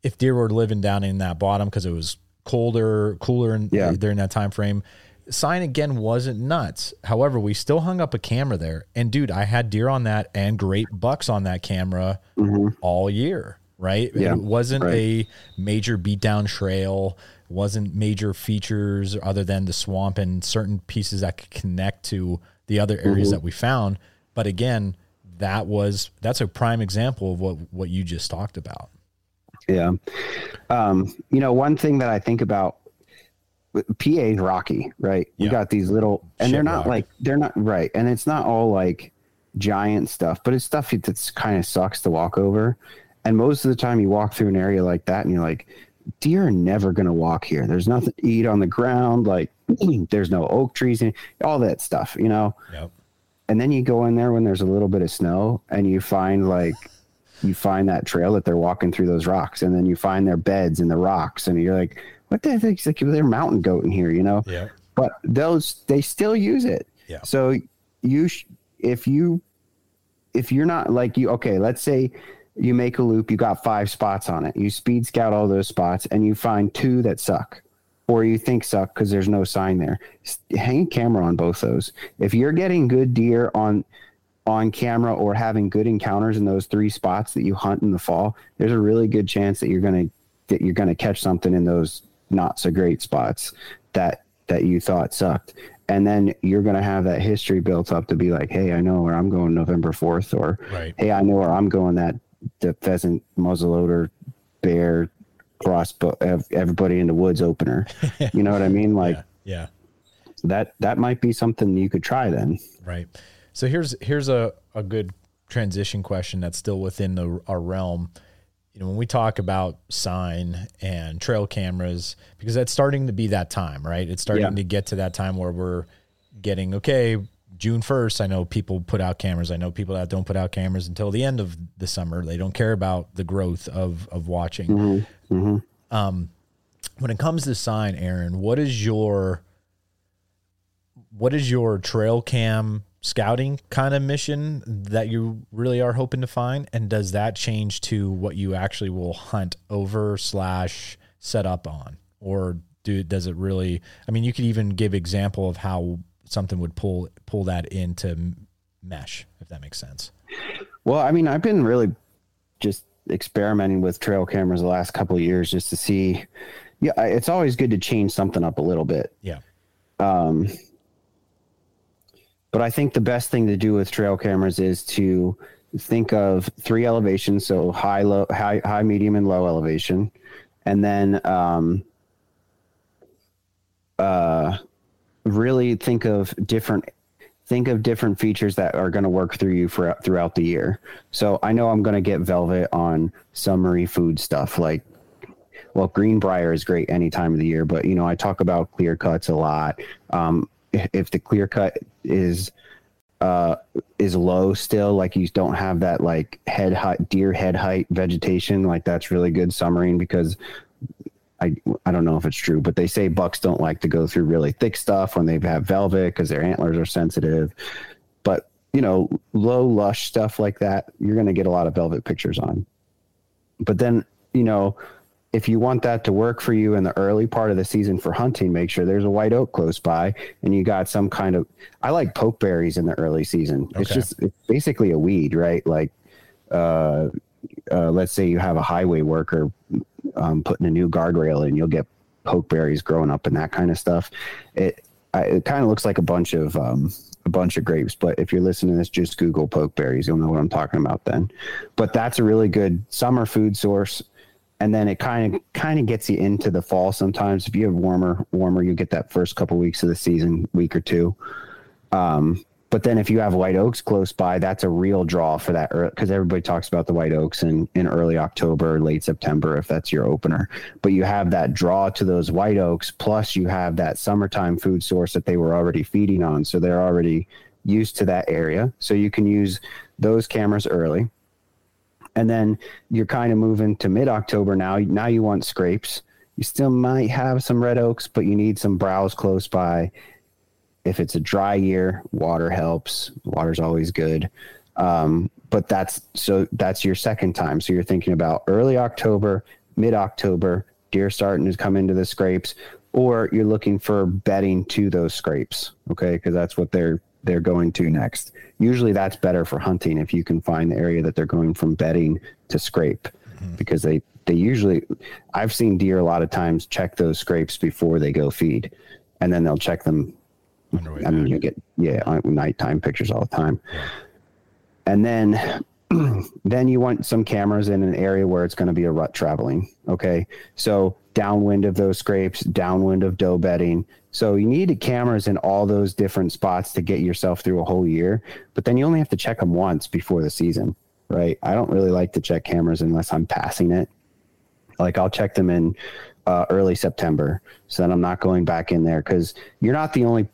if deer were living down in that bottom because it was colder, cooler in, yeah. during that time frame. Sign again wasn't nuts. However, we still hung up a camera there, and dude, I had deer on that and great bucks on that camera mm-hmm. all year. Right? Yeah, it wasn't right. a major beatdown trail wasn't major features other than the swamp and certain pieces that could connect to the other areas mm-hmm. that we found. But again, that was that's a prime example of what what you just talked about. Yeah. Um, you know, one thing that I think about PA is rocky, right? You got these little and Shit they're not rock. like they're not right. And it's not all like giant stuff, but it's stuff that's kind of sucks to walk over. And most of the time you walk through an area like that and you're like, deer are never going to walk here. There's nothing to eat on the ground. Like there's no oak trees, and all that stuff, you know? Yep. And then you go in there when there's a little bit of snow and you find like, you find that trail that they're walking through those rocks and then you find their beds in the rocks and you're like, what the heck? Like they're mountain goat in here, you know? Yeah. But those, they still use it. Yeah. So you, sh- if you, if you're not like you, okay, let's say you make a loop, you got five spots on it. You speed scout all those spots and you find two that suck or you think suck because there's no sign there. Hang a camera on both those. If you're getting good deer on on camera or having good encounters in those three spots that you hunt in the fall, there's a really good chance that you're gonna that you're gonna catch something in those not so great spots that that you thought sucked. And then you're gonna have that history built up to be like, hey, I know where I'm going November fourth, or right. hey, I know where I'm going that the pheasant, muzzleloader, bear, crossbow, everybody in the woods opener. you know what I mean? Like, yeah, yeah. that that might be something you could try then. Right. So here's here's a a good transition question that's still within the our realm. You know, when we talk about sign and trail cameras, because that's starting to be that time, right? It's starting yeah. to get to that time where we're getting okay June 1st, I know people put out cameras. I know people that don't put out cameras until the end of the summer. They don't care about the growth of of watching. Mm-hmm. Mm-hmm. Um, when it comes to sign, Aaron, what is your what is your trail cam scouting kind of mission that you really are hoping to find? And does that change to what you actually will hunt over slash set up on? Or do does it really I mean you could even give example of how something would pull pull that into mesh, if that makes sense. Well, I mean, I've been really just experimenting with trail cameras the last couple of years just to see. Yeah, it's always good to change something up a little bit. Yeah. Um, but I think the best thing to do with trail cameras is to think of three elevations, so high, low, high, high, medium, and low elevation, and then um, uh, really think of different think of different features that are going to work through you for throughout the year. So I know I'm going to get velvet on summery food stuff like well greenbrier is great any time of the year, but you know I talk about clear cuts a lot. Um, if the clear cut is uh, is low still, like you don't have that like head height, deer head height vegetation, like that's really good summering because I I don't know if it's true, but they say bucks don't like to go through really thick stuff when they have velvet because their antlers are sensitive. But you know, low lush stuff like that, you're going to get a lot of velvet pictures on. But then you know, if you want that to work for you in the early part of the season for hunting, make sure there's a white oak close by and you got some kind of. I like pokeberries in the early season. Okay. It's just it's basically a weed, right? Like, uh, uh, let's say you have a highway worker um, putting a new guardrail in, you'll get pokeberries growing up and that kind of stuff. It it kind of looks like a bunch of um, a bunch of grapes, but if you're listening to this, just Google pokeberries. You'll know what I'm talking about then. But that's a really good summer food source. And then it kind of kind of gets you into the fall. Sometimes if you have warmer warmer, you get that first couple weeks of the season, week or two. Um, but then if you have white oaks close by, that's a real draw for that because everybody talks about the white oaks in, in early October, late September, if that's your opener. But you have that draw to those white oaks, plus you have that summertime food source that they were already feeding on. So they're already used to that area. So you can use those cameras early. And then you're kind of moving to mid October now. Now you want scrapes. You still might have some red oaks, but you need some browse close by if it's a dry year, water helps. Water's always good. Um, but that's so that's your second time. So you're thinking about early October, mid October, deer starting to come into the scrapes, or you're looking for bedding to those scrapes. Okay, because that's what they're they're going to next. Usually that's better for hunting if you can find the area that they're going from bedding to scrape, mm-hmm. because they they usually I've seen deer a lot of times check those scrapes before they go feed, and then they'll check them I mean, you get yeah nighttime pictures all the time, yeah. and then then you want some cameras in an area where it's going to be a rut traveling. Okay, so downwind of those scrapes, downwind of doe bedding. So you need cameras in all those different spots to get yourself through a whole year. But then you only have to check them once before the season, right? I don't really like to check cameras unless I'm passing it. Like I'll check them in uh, early September, so that I'm not going back in there because you're not the only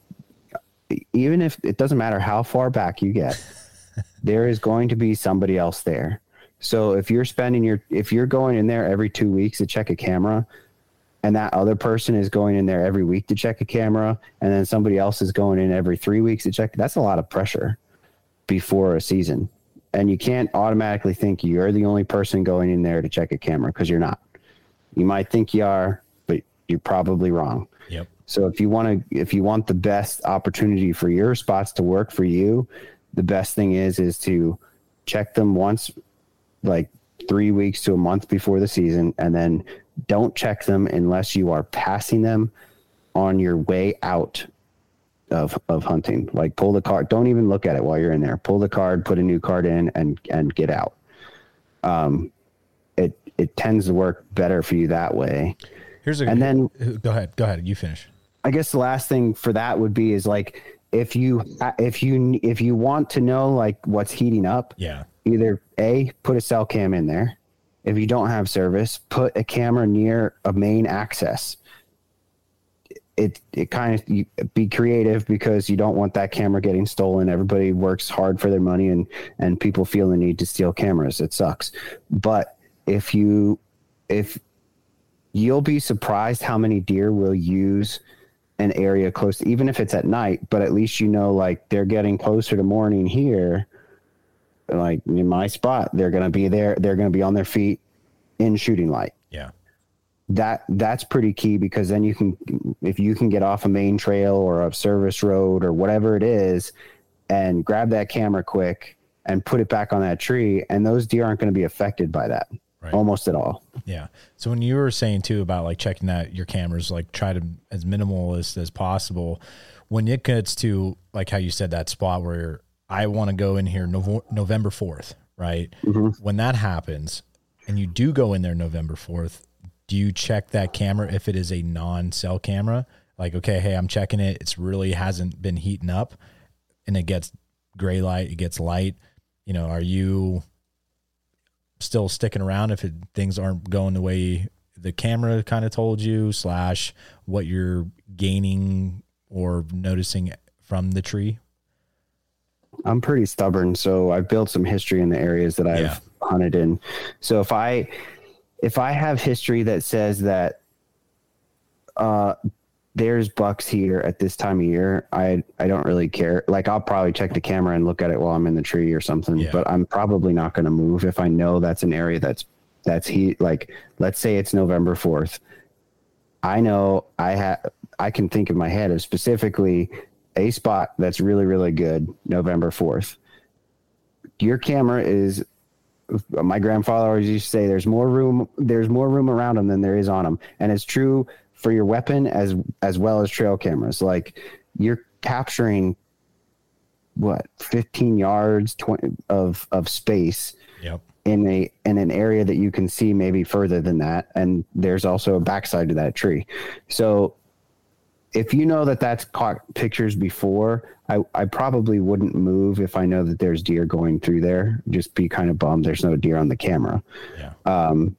even if it doesn't matter how far back you get, there is going to be somebody else there. So if you're spending your if you're going in there every 2 weeks to check a camera and that other person is going in there every week to check a camera and then somebody else is going in every 3 weeks to check that's a lot of pressure before a season. And you can't automatically think you're the only person going in there to check a camera because you're not. You might think you are, but you're probably wrong. Yep. So if you want to, if you want the best opportunity for your spots to work for you, the best thing is is to check them once, like three weeks to a month before the season, and then don't check them unless you are passing them on your way out of of hunting. Like pull the card. Don't even look at it while you're in there. Pull the card, put a new card in, and and get out. Um, it it tends to work better for you that way. Here's a and then go ahead, go ahead, you finish. I guess the last thing for that would be is like if you if you if you want to know like what's heating up, yeah, either a put a cell cam in there. If you don't have service, put a camera near a main access. It it kind of you, be creative because you don't want that camera getting stolen. Everybody works hard for their money and and people feel the need to steal cameras. It sucks. But if you if you'll be surprised how many deer will use an area close, even if it's at night, but at least you know, like they're getting closer to morning here. Like in my spot, they're going to be there. They're going to be on their feet in shooting light. Yeah. That that's pretty key because then you can, if you can get off a main trail or a service road or whatever it is, and grab that camera quick and put it back on that tree, and those deer aren't going to be affected by that Right. almost at all. Yeah. So when you were saying too about like checking that your cameras, like try to as minimal as, as possible, when it gets to like how you said that spot where I want to go in here Nov- November 4th, right? Mm-hmm. When that happens and you do go in there November 4th, do you check that camera if it is a non cell camera? Like, okay, hey, I'm checking it. It's really hasn't been heating up and it gets gray light, it gets light. You know, are you still sticking around if it, things aren't going the way the camera kind of told you slash what you're gaining or noticing from the tree I'm pretty stubborn, so I've built some history in the areas that I've Yeah. hunted in. So if I if I have history that says that uh there's bucks here at this time of year, I I don't really care. Like I'll probably check the camera and look at it while I'm in the tree or something, Yeah. but I'm probably not going to move if I know that's an area that's that's heat like let's say it's November 4th. I know I have I can think in my head of specifically a spot that's really really good November 4th. Your camera is my grandfather always used to say there's more room there's more room around them than there is on them and it's true for your weapon as as well as trail cameras. Like you're capturing what 15 yards 20 of of space yep. in a in an area that you can see maybe further than that. And there's also a backside to that tree. So if you know that that's caught pictures before I, I probably wouldn't move if i know that there's deer going through there. Just be kind of bummed there's no deer on the camera. Yeah. Um,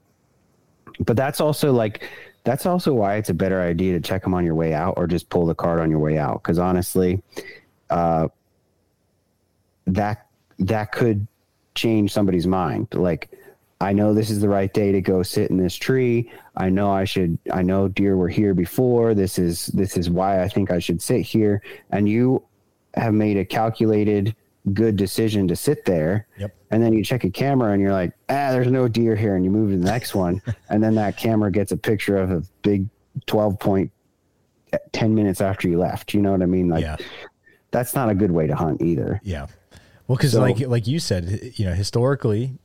but that's also like that's also why it's a better idea to check them on your way out or just pull the card on your way out. Because honestly uh, that that could change somebody's mind. Like i know this is the right day to go sit in this tree. I know i should i know deer were here before. This is this is why i think i should sit here. And you have made a calculated good decision to sit there. Yep. and then you check a camera and you're like ah there's no deer here and you move to the next one. And then that camera gets a picture of a big 12 point 10 minutes after you left. You know what i mean? Like yeah. that's not a good way to hunt either. Yeah. Well because So- like like you said you know historically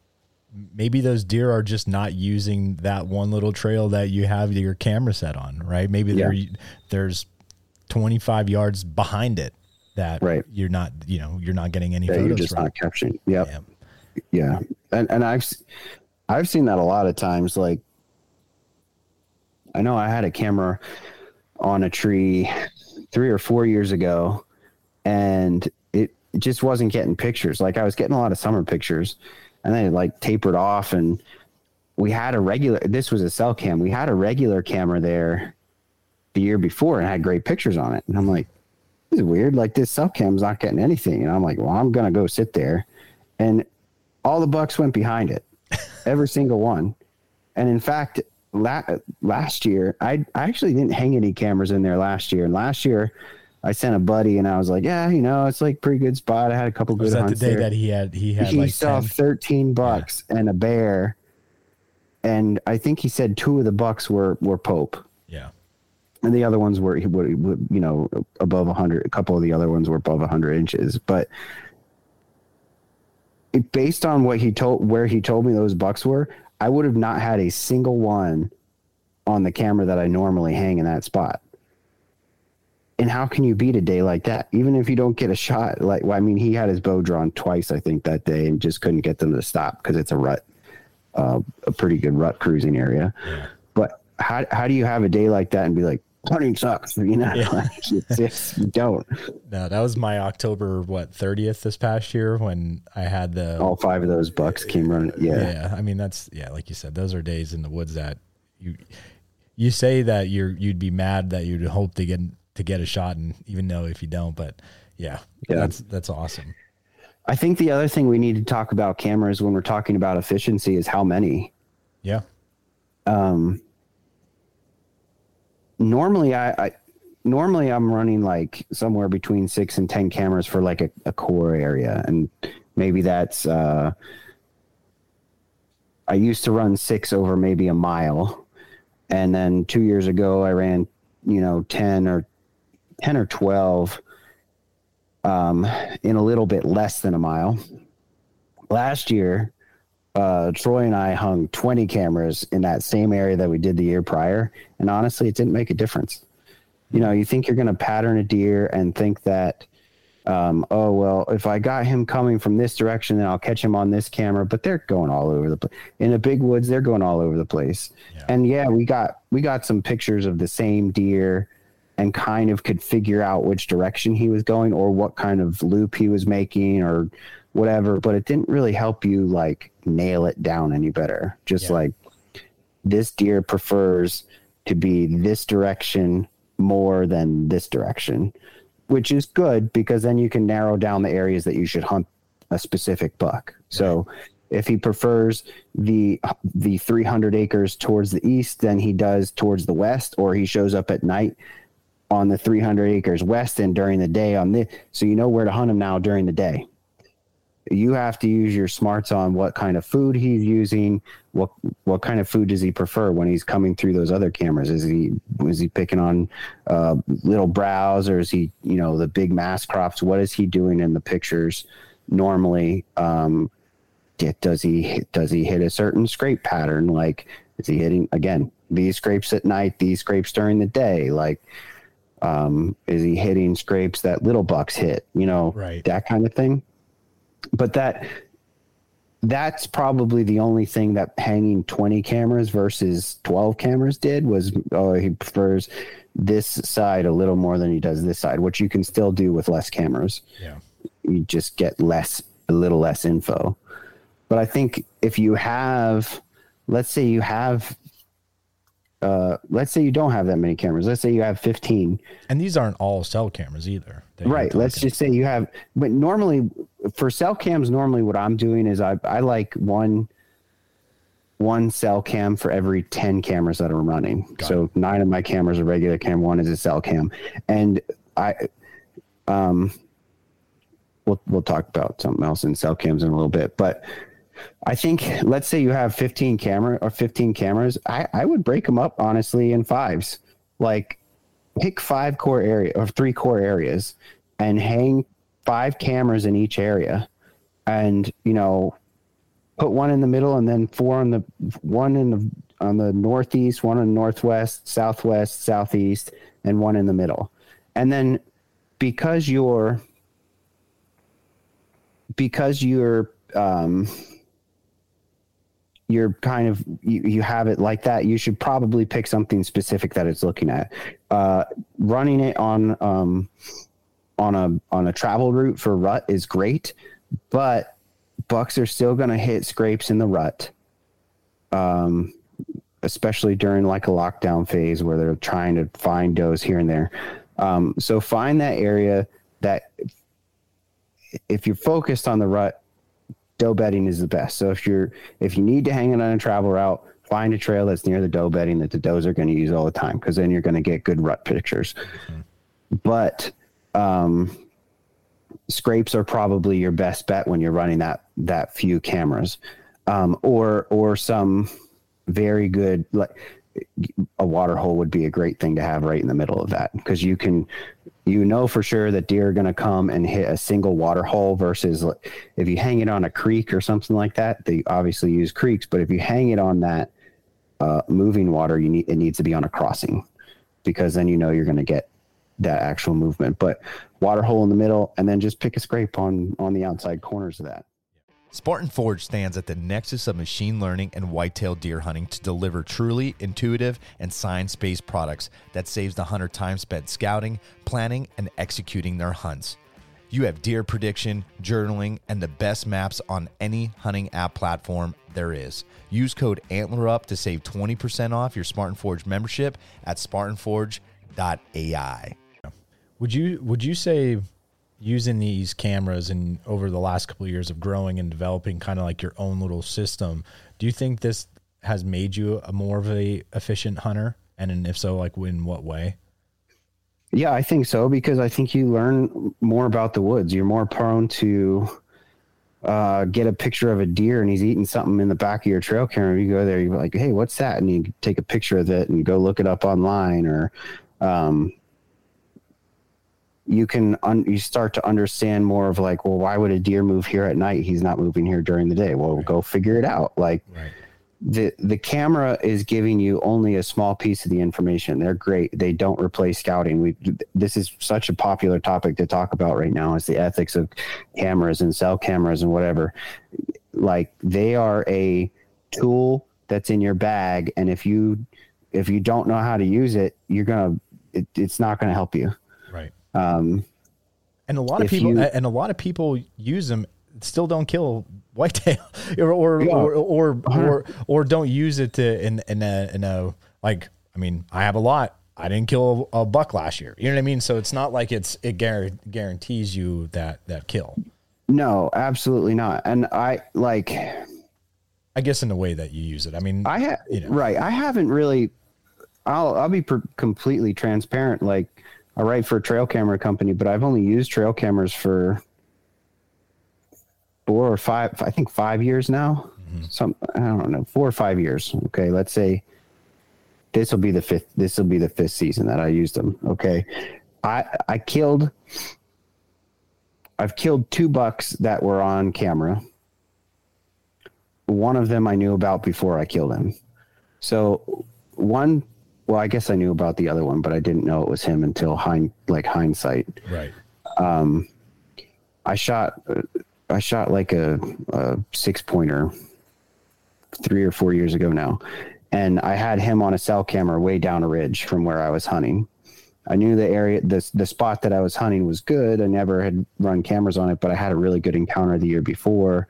maybe those deer are just not using that one little trail that you have your camera set on right? Maybe Yeah. there's 25 yards behind it that Right. you're not you know you're not getting any you're photos just from. not capturing yep. Yeah. Yeah. And and i've i've seen that a lot of times like i know i had a camera on a tree three or four years ago and it just wasn't getting pictures. Like i was getting a lot of summer pictures and then it like tapered off and we had a regular this was a cell cam we had a regular camera there the year before and had great pictures on it. And i'm like this is weird like this cell cam's not getting anything. And i'm like well i'm gonna go sit there. And all the bucks went behind it every single one. And in fact la- last year I, I actually didn't hang any cameras in there last year. And last year i sent a buddy and i was like yeah you know it's like pretty good spot i had a couple good was that the hunts day there. that he had he had he like saw 10? 13 bucks and a bear and i think he said two of the bucks were were pope yeah and the other ones were, he would, would, you know, above 100. A couple of the other ones were above 100 inches. But it, based on what he told, where he told me those bucks were, I would have not had a single one on the camera that I normally hang in that spot. And how can you beat a day like that? Even if you don't get a shot, like, well, I mean, he had his bow drawn twice, I think, that day and just couldn't get them to stop because it's a rut, uh, a pretty good rut cruising area. But how, how do you have a day like that and be like, hunting sucks? You know, Yeah. Like, it's, it's, you don't. no that was my october what 30th this past year when i had the All five of those bucks came running. Yeah. yeah i mean that's yeah like you said those are days in the woods that you you say that you're you'd be mad that you'd hope to get to get a shot and even know if you don't but yeah, Yeah. that's that's awesome I think the other thing we need to talk about cameras when we're talking about efficiency is how many. yeah Um, normally, I, I normally I'm running like somewhere between six and ten cameras for like a, a core area, and maybe that's. Uh, I used to run six over maybe a mile, and then two years ago I ran, you know, ten or ten or twelve um, in a little bit less than a mile. Last year, uh, Troy and I hung 20 cameras in that same area that we did the year prior, and honestly, it didn't make a difference. You know, you think you're going to pattern a deer and think that, um, oh well, if I got him coming from this direction, then I'll catch him on this camera. But they're going all over the place. In the big woods, they're going all over the place. Yeah. And yeah, we got we got some pictures of the same deer and kind of could figure out which direction he was going or what kind of loop he was making or whatever, but it didn't really help you like nail it down any better. Just yeah. like this deer prefers to be this direction more than this direction, which is good because then you can narrow down the areas that you should hunt a specific buck. So if he prefers the the 300 acres towards the east than he does towards the west or he shows up at night on the 300 acres west and during the day on this so you know where to hunt him now during the day. You have to use your smarts on what kind of food he's using what what kind of food does he prefer when he's coming through those other cameras? Is he is he picking on uh, little browse or is he you know the big mass crops? What is he doing in the pictures normally? Um, does he does he hit a certain scrape pattern? Like is he hitting again these scrapes at night these scrapes during the day? Like um, is he hitting scrapes that little bucks hit you know right. that kind of thing. But that that's probably the only thing that hanging 20 cameras versus 12 cameras did was oh he prefers this side a little more than he does this side which you can still do with less cameras. Yeah. You just get less a little less info. But i think if you have let's say you have uh, let's say you don't have that many cameras. Let's say you have 15. And these aren't all cell cameras either. Right. Let's just say you have, but normally for cell cams, normally what I'm doing is I, I like one, one cell cam for every 10 cameras that are running. Got so it. nine of my cameras are regular cam. One is a cell cam. And I, um, we'll, we'll talk about something else in cell cams in a little bit, but I think let's say you have 15 camera or 15 cameras. I, I would break them up honestly in fives. Like pick five core area or three core areas and hang five cameras in each area and you know put one in the middle and then four on the one in the on the northeast one in the northwest southwest southeast and one in the middle and then because you're because you're um you're kind of you, you have it like that you should probably pick something specific that it's looking at. Uh, running it on um, on a on a travel route for rut is great but bucks are still going to hit scrapes in the rut um, especially during like a lockdown phase where they're trying to find does here and there. Um, so find that area that if you're focused on the rut doe bedding is the best. So if you're if you need to hang it on a travel route, find a trail that's near the doe bedding that the does are going to use all the time because then you're going to get good rut pictures. Mm-hmm. But um, scrapes are probably your best bet when you're running that that few cameras, um, or or some very good like a water hole would be a great thing to have right in the middle of that. Because you can you know for sure that deer are going to come and hit a single water hole versus if you hang it on a creek or something like that they obviously use creeks but if you hang it on that uh, moving water you need it needs to be on a crossing because then you know you're going to get that actual movement. But water hole in the middle and then just pick a scrape on on the outside corners of that Spartan Forge stands at the nexus of machine learning and whitetail deer hunting to deliver truly intuitive and science based products that saves the hunter time spent scouting, planning, and executing their hunts. You have deer prediction, journaling, and the best maps on any hunting app platform there is. Use code ANTLERUP to save 20% off your Spartan Forge membership at spartanforge.ai. Would you would you say using these cameras and over the last couple of years of growing and developing kind of like your own little system, do you think this has made you a more of a efficient hunter? And if so, like in what way? Yeah, I think so because I think you learn more about the woods. You're more prone to uh, get a picture of a deer and he's eating something in the back of your trail camera. You go there, you're like, "Hey, what's that?" And you take a picture of it and go look it up online, or um, you can un- you start to understand more of like, well, why would a deer move here at night? He's not moving here during the day. Well, right. go figure it out. Like right. the the camera is giving you only a small piece of the information. They're great. They don't replace scouting. We this is such a popular topic to talk about right now. Is the ethics of cameras and cell cameras and whatever. Like they are a tool that's in your bag, and if you if you don't know how to use it, you're gonna it, it's not gonna help you. Um, and a lot of people, you, and a lot of people use them, still don't kill whitetail, or or, yeah, or, or, or or don't use it to in in a in a like. I mean, I have a lot. I didn't kill a, a buck last year. You know what I mean? So it's not like it's it guarantees you that that kill. No, absolutely not. And I like. I guess in the way that you use it. I mean, I ha- you know. right. I haven't really. I'll I'll be per- completely transparent. Like I write for a trail camera company, but I've only used trail cameras for four or five, I think five years now. Mm-hmm. Some, I don't know, four or five years. Okay. Let's say this will be the fifth, this will be the fifth season that I used them. Okay. I, I killed, I've killed two bucks that were on camera. One of them I knew about before I killed him. So one well, I guess I knew about the other one, but I didn't know it was him until hind like hindsight. Right. Um, I shot, I shot like a, a six pointer three or four years ago now, and I had him on a cell camera way down a ridge from where I was hunting. I knew the area, the the spot that I was hunting was good. I never had run cameras on it, but I had a really good encounter the year before.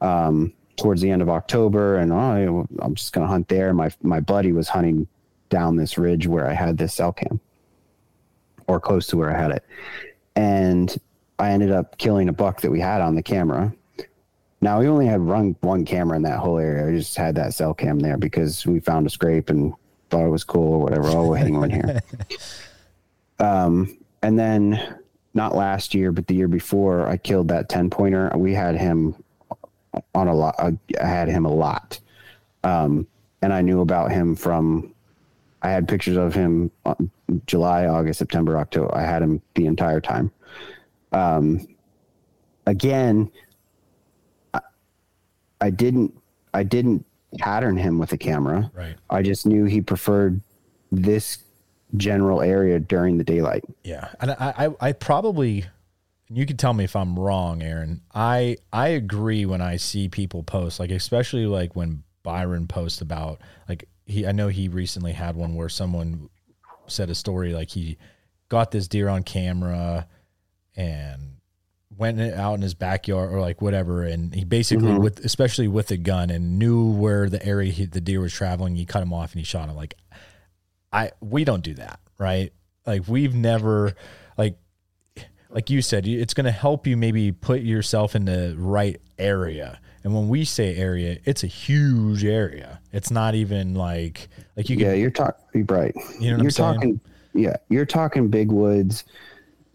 Um, towards the end of October, and oh, I'm just gonna hunt there. My my buddy was hunting down this ridge where I had this cell cam or close to where I had it. And I ended up killing a buck that we had on the camera. Now we only had run one camera in that whole area. I just had that cell cam there because we found a scrape and thought it was cool or whatever. Oh, we'll hang one here. um, and then not last year, but the year before, I killed that ten pointer. We had him on a lot. I had him a lot, um, and I knew about him from I had pictures of him July, August, September, October. I had him the entire time. Um, again, I, I didn't I didn't pattern him with a camera. Right. I just knew he preferred this general area during the daylight. Yeah, and I I, I probably you can tell me if I'm wrong, Aaron. I I agree when I see people post like especially like when Byron posts about like he I know he recently had one where someone said a story like he got this deer on camera and went out in his backyard or like whatever. And he basically mm-hmm. with especially with a gun and knew where the area he, the deer was traveling he cut him off and he shot him. Like i we don't do that right? Like we've never like like you said it's going to help you maybe put yourself in the right area and when we say area, it's a huge area. It's not even like like you. Can, yeah, you're talking right. You know, what you're talking. Yeah, you're talking big woods.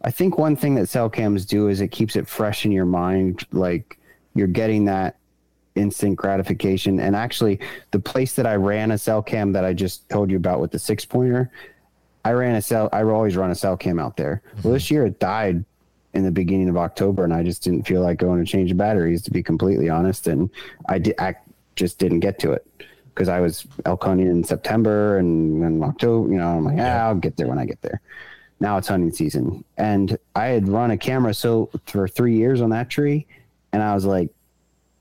I think one thing that cell cams do is it keeps it fresh in your mind. Like you're getting that instant gratification. And actually, the place that I ran a cell cam that I just told you about with the six pointer, I ran a cell. I always run a cell cam out there. Mm-hmm. Well, this year it died in the beginning of October, and I just didn't feel like going to change the batteries, to be completely honest. And I did, I just didn't get to it because I was elk hunting in September and in October. You know, I'm like, ah, yeah, I'll get there when I get there. Now it's hunting season, and I had run a camera so for three years on that tree, and I was like,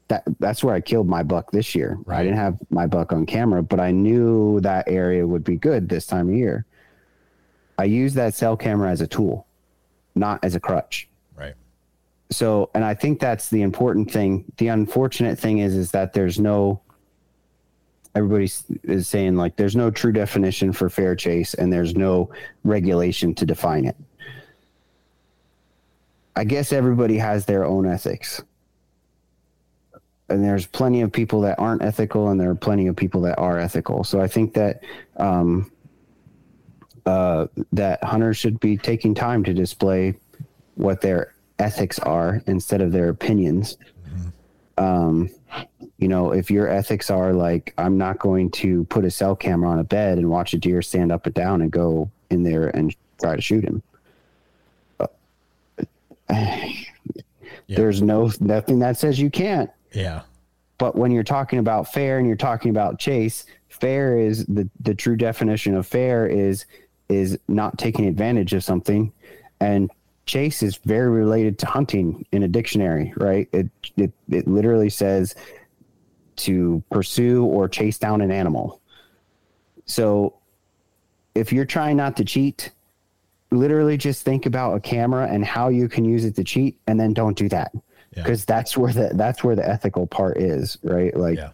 that that's where I killed my buck this year. Right. I didn't have my buck on camera, but I knew that area would be good this time of year. I used that cell camera as a tool not as a crutch. Right. So, and I think that's the important thing. The unfortunate thing is, is that there's no, everybody is saying like there's no true definition for fair chase and there's no regulation to define it. I guess everybody has their own ethics. And there's plenty of people that aren't ethical, and there are plenty of people that are ethical. So I think that um, uh, that hunters should be taking time to display what their ethics are instead of their opinions. Mm-hmm. Um, you know, if your ethics are like, I'm not going to put a cell camera on a bed and watch a deer stand up and down and go in there and try to shoot him. Uh, there's no nothing that says you can't. Yeah. But when you're talking about fair and you're talking about chase, fair is the the true definition of fair is is not taking advantage of something, and chase is very related to hunting in a dictionary, right? It it it literally says to pursue or chase down an animal. So if you're trying not to cheat, literally just think about a camera and how you can use it to cheat and then don't do that because yeah. that's where the that's where the ethical part is right like yeah.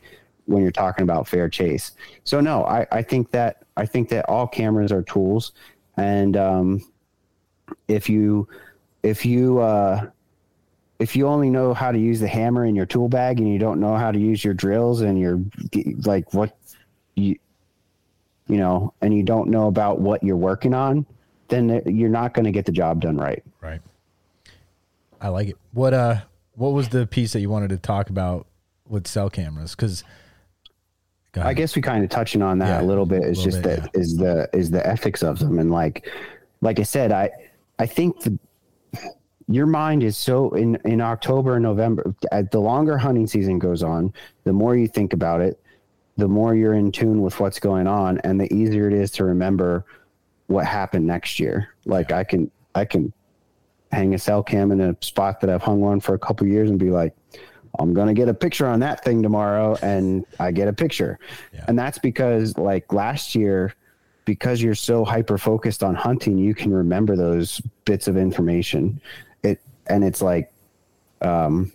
When you're talking about fair chase. So no I, I think that i think that all cameras are tools. And um, if you if you uh, if you only know how to use the hammer in your tool bag and you don't know how to use your drills and your like what you you know and you don't know about what you're working on then you're not going to get the job done right. Right. I like it. What uh what was the piece that you wanted to talk about with cell cameras? Because I guess we kind of touching on that yeah, a little bit. Is just bit, that yeah. is the is the ethics of them and like like I said, I I think the your mind is so in in October and November. As the longer hunting season goes on, the more you think about it, the more you're in tune with what's going on, and the easier it is to remember what happened next year. Like yeah. I can I can hang a cell cam in a spot that I've hung one for a couple years and be like, I'm going to get a picture on that thing tomorrow. And I get a picture. Yeah. And that's because, like last year, because you're so hyper focused on hunting, you can remember those bits of information. It, and it's like, um,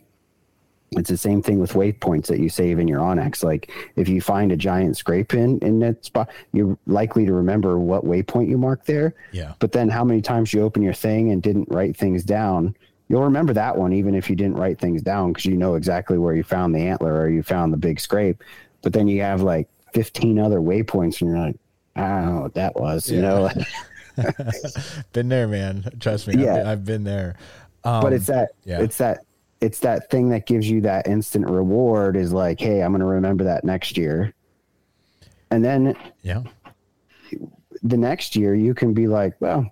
it's the same thing with waypoints that you save in your onX. Like if you find a giant scrape in in that spot, you're likely to remember what waypoint you marked there. Yeah. But then how many times you open your thing and didn't write things down, you'll remember that one even if you didn't write things down because you know exactly where you found the antler or you found the big scrape. But then you have like 15 other waypoints and you're like, I don't know what that was, yeah. you know. been there, man. Trust me. Yeah. I've, been, I've been there. Um, but it's that yeah. it's that it's that thing that gives you that instant reward is like, hey, I'm going to remember that next year. And then yeah. The next year you can be like, well,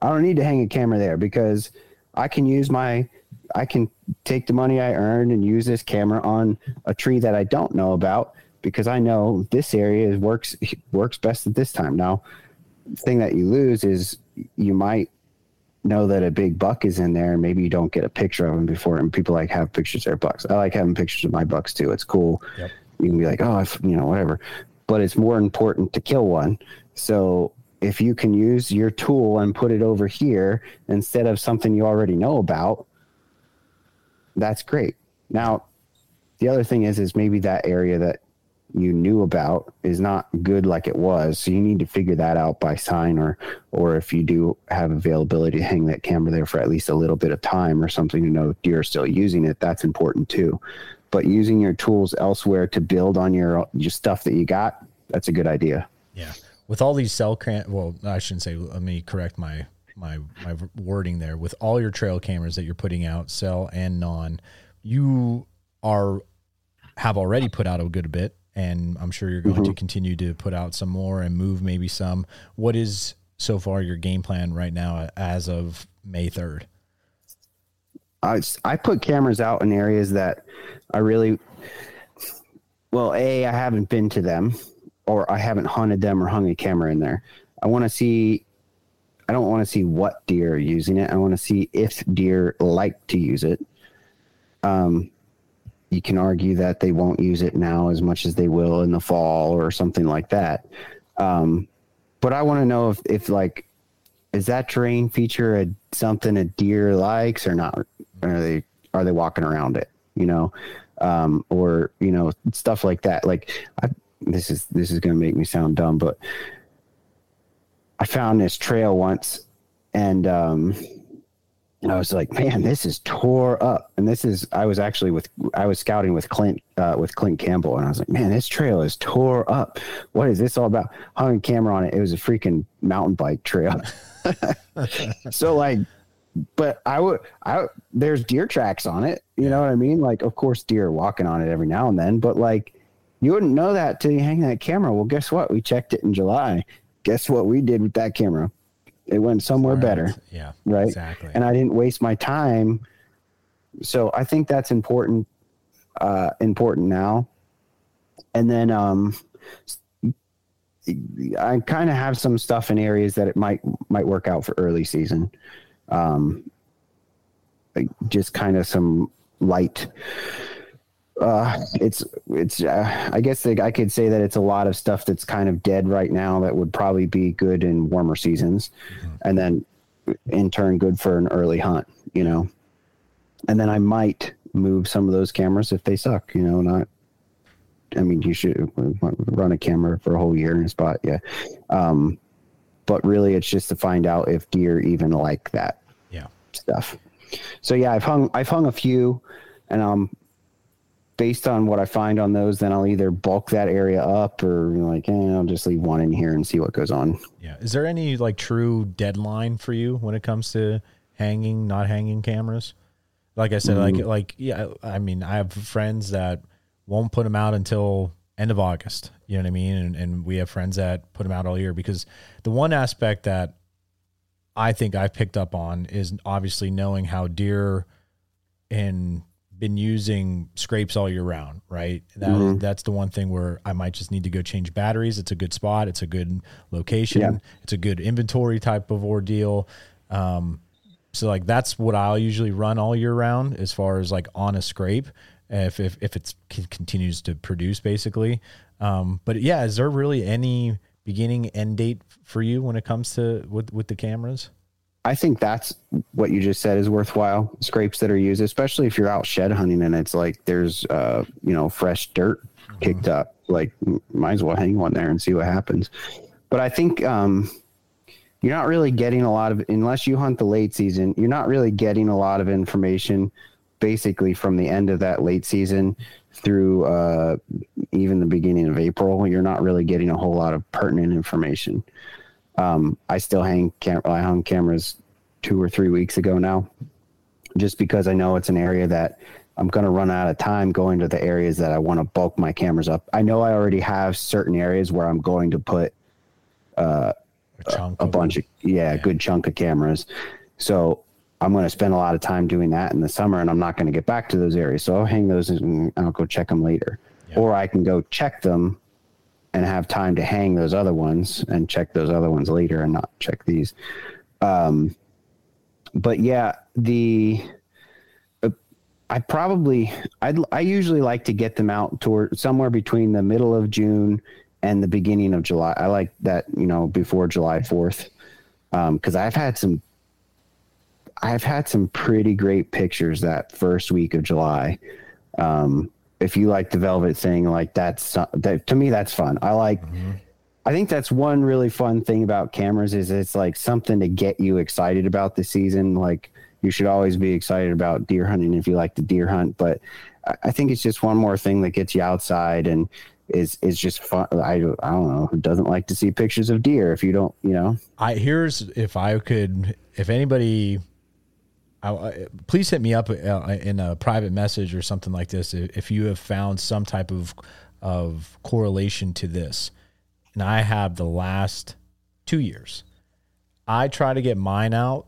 I don't need to hang a camera there because I can use my I can take the money I earned and use this camera on a tree that I don't know about because I know this area works works best at this time. Now, thing that you lose is you might know that a big buck is in there and maybe you don't get a picture of him before and people like have pictures of their bucks. I like having pictures of my bucks too. It's cool. Yep. you can be like oh I've, you know whatever. But it's more important to kill one. So if you can use your tool and put it over here instead of something you already know about that's great now the other thing is is maybe that area that you knew about is not good like it was. So you need to figure that out by sign or or if you do have availability to hang that camera there for at least a little bit of time or something to know deer are still using it, that's important too. But using your tools elsewhere to build on your your stuff that you got, that's a good idea. Yeah. With all these cell cam well, I shouldn't say let me correct my my my wording there. With all your trail cameras that you're putting out, cell and non, you are have already put out a good bit and I'm sure you're going mm-hmm. to continue to put out some more and move maybe some. What is so far your game plan right now as of May 3rd? I, I put cameras out in areas that I really, well, A, I haven't been to them or I haven't hunted them or hung a camera in there. I want to see, I don't want to see what deer are using it. I want to see if deer like to use it. Um, you can argue that they won't use it now as much as they will in the fall or something like that. Um, but I want to know if, if like, is that terrain feature a, something a deer likes or not? Are they, are they walking around it, you know? Um, or, you know, stuff like that. Like I, this is, this is going to make me sound dumb, but I found this trail once and, um, and I was like, man, this is tore up. And this is, I was actually with, I was scouting with Clint, uh, with Clint Campbell. And I was like, man, this trail is tore up. What is this all about? Hung a camera on it. It was a freaking mountain bike trail. so like, but I would, I, there's deer tracks on it. You know what I mean? Like, of course, deer walking on it every now and then, but like, you wouldn't know that till you hang that camera. Well, guess what? We checked it in July. Guess what we did with that camera? it went somewhere Right. better Yeah. right Exactly. and i didn't waste my time so i think that's important uh important now and then um i kind of have some stuff in areas that it might might work out for early season um like just kind of some light uh it's it's uh, i guess i could say that it's a lot of stuff that's kind of dead right now that would probably be good in warmer seasons and then in turn good for an early hunt you know and then i might move some of those cameras if they suck you know not i mean you should run a camera for a whole year in a spot yeah um but really it's just to find out if deer even like that yeah. stuff. So yeah, I've hung I've hung a few, and um, based on what I find on those, then I'll either bulk that area up or like, eh, I'll just leave one in here and see what goes on. Yeah. Is there any like true deadline for you when it comes to hanging, not hanging cameras? Like I said, like like yeah, I mean, I have friends that won't put them out until end of August. You know what I mean? And and we have friends that put them out all year because the one aspect that I think I've picked up on is obviously knowing how deer and been using scrapes all year round, right? That that's the one thing where I might just need to go change batteries. It's a good spot. It's a good location. Yeah. It's a good inventory type of ordeal. Um, so like that's what I'll usually run all year round as far as like on a scrape, if if if it's c- continues to produce basically. Um, but yeah, is there really any beginning end date for you when it comes to with with the cameras? I think that's what you just said is worthwhile. Scrapes that are used, especially if you're out shed hunting and it's like there's uh you know fresh dirt kicked up. Like might as well hang one there and see what happens. But I think um you're not really getting a lot of unless you hunt the late season. You're not really getting a lot of information basically from the end of that late season through uh even the beginning of April. You're not really getting a whole lot of pertinent information. Um, I still hang cam- I hung cameras two or three weeks ago now, just because I know it's an area that I'm going to run out of time going to the areas that I want to bulk my cameras up. I know I already have certain areas where I'm going to put A chunk a of bunch of yeah, a good chunk of cameras. So I'm going to spend a lot of time doing that in the summer, and I'm not going to get back to those areas. So I'll hang those and I'll go check them later, or I can go check them and have time to hang those other ones and check those other ones later and not check these. Um, but yeah, the uh, I probably I I usually like to get them out toward somewhere between the middle of June and the beginning of July. I like that you know before July Fourth because I've had some I've had some pretty great pictures that first week of July. Um, if you like the velvet thing, like that's that to me that's fun. I like. Mm-hmm. I think that's one really fun thing about cameras is it's like something to get you excited about the season. Like you should always be excited about deer hunting if you like to deer hunt, but I- I think it's just one more thing that gets you outside and is is just fun. I I don't know who doesn't like to see pictures of deer if you don't you know. I here's if I could, if anybody, I, I, please hit me up uh, in a private message or something like this if, you have found some type of of correlation to this. And I have the last two years. I try to get mine out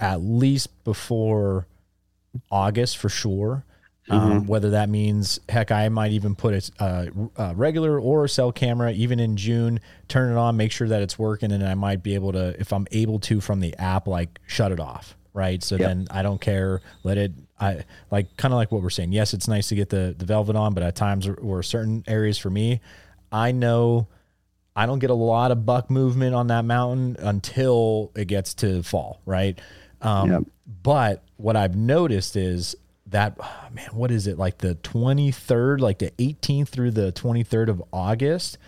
at least before August for sure. Um, whether that means, heck, I might even put a, uh, a regular or a cell camera even in June, turn it on, make sure that it's working, and I might be able to, if I'm able to from the app, like shut it off, right? So then I don't care, let it. I like kind of like what we're saying. Yes, it's nice to get the the velvet on, but at times or certain areas for me, I know I don't get a lot of buck movement on that mountain until it gets to fall, right? Um, Yep. But what I've noticed is that, oh, man, what is it like the 23rd, like the 18th through the 23rd of August?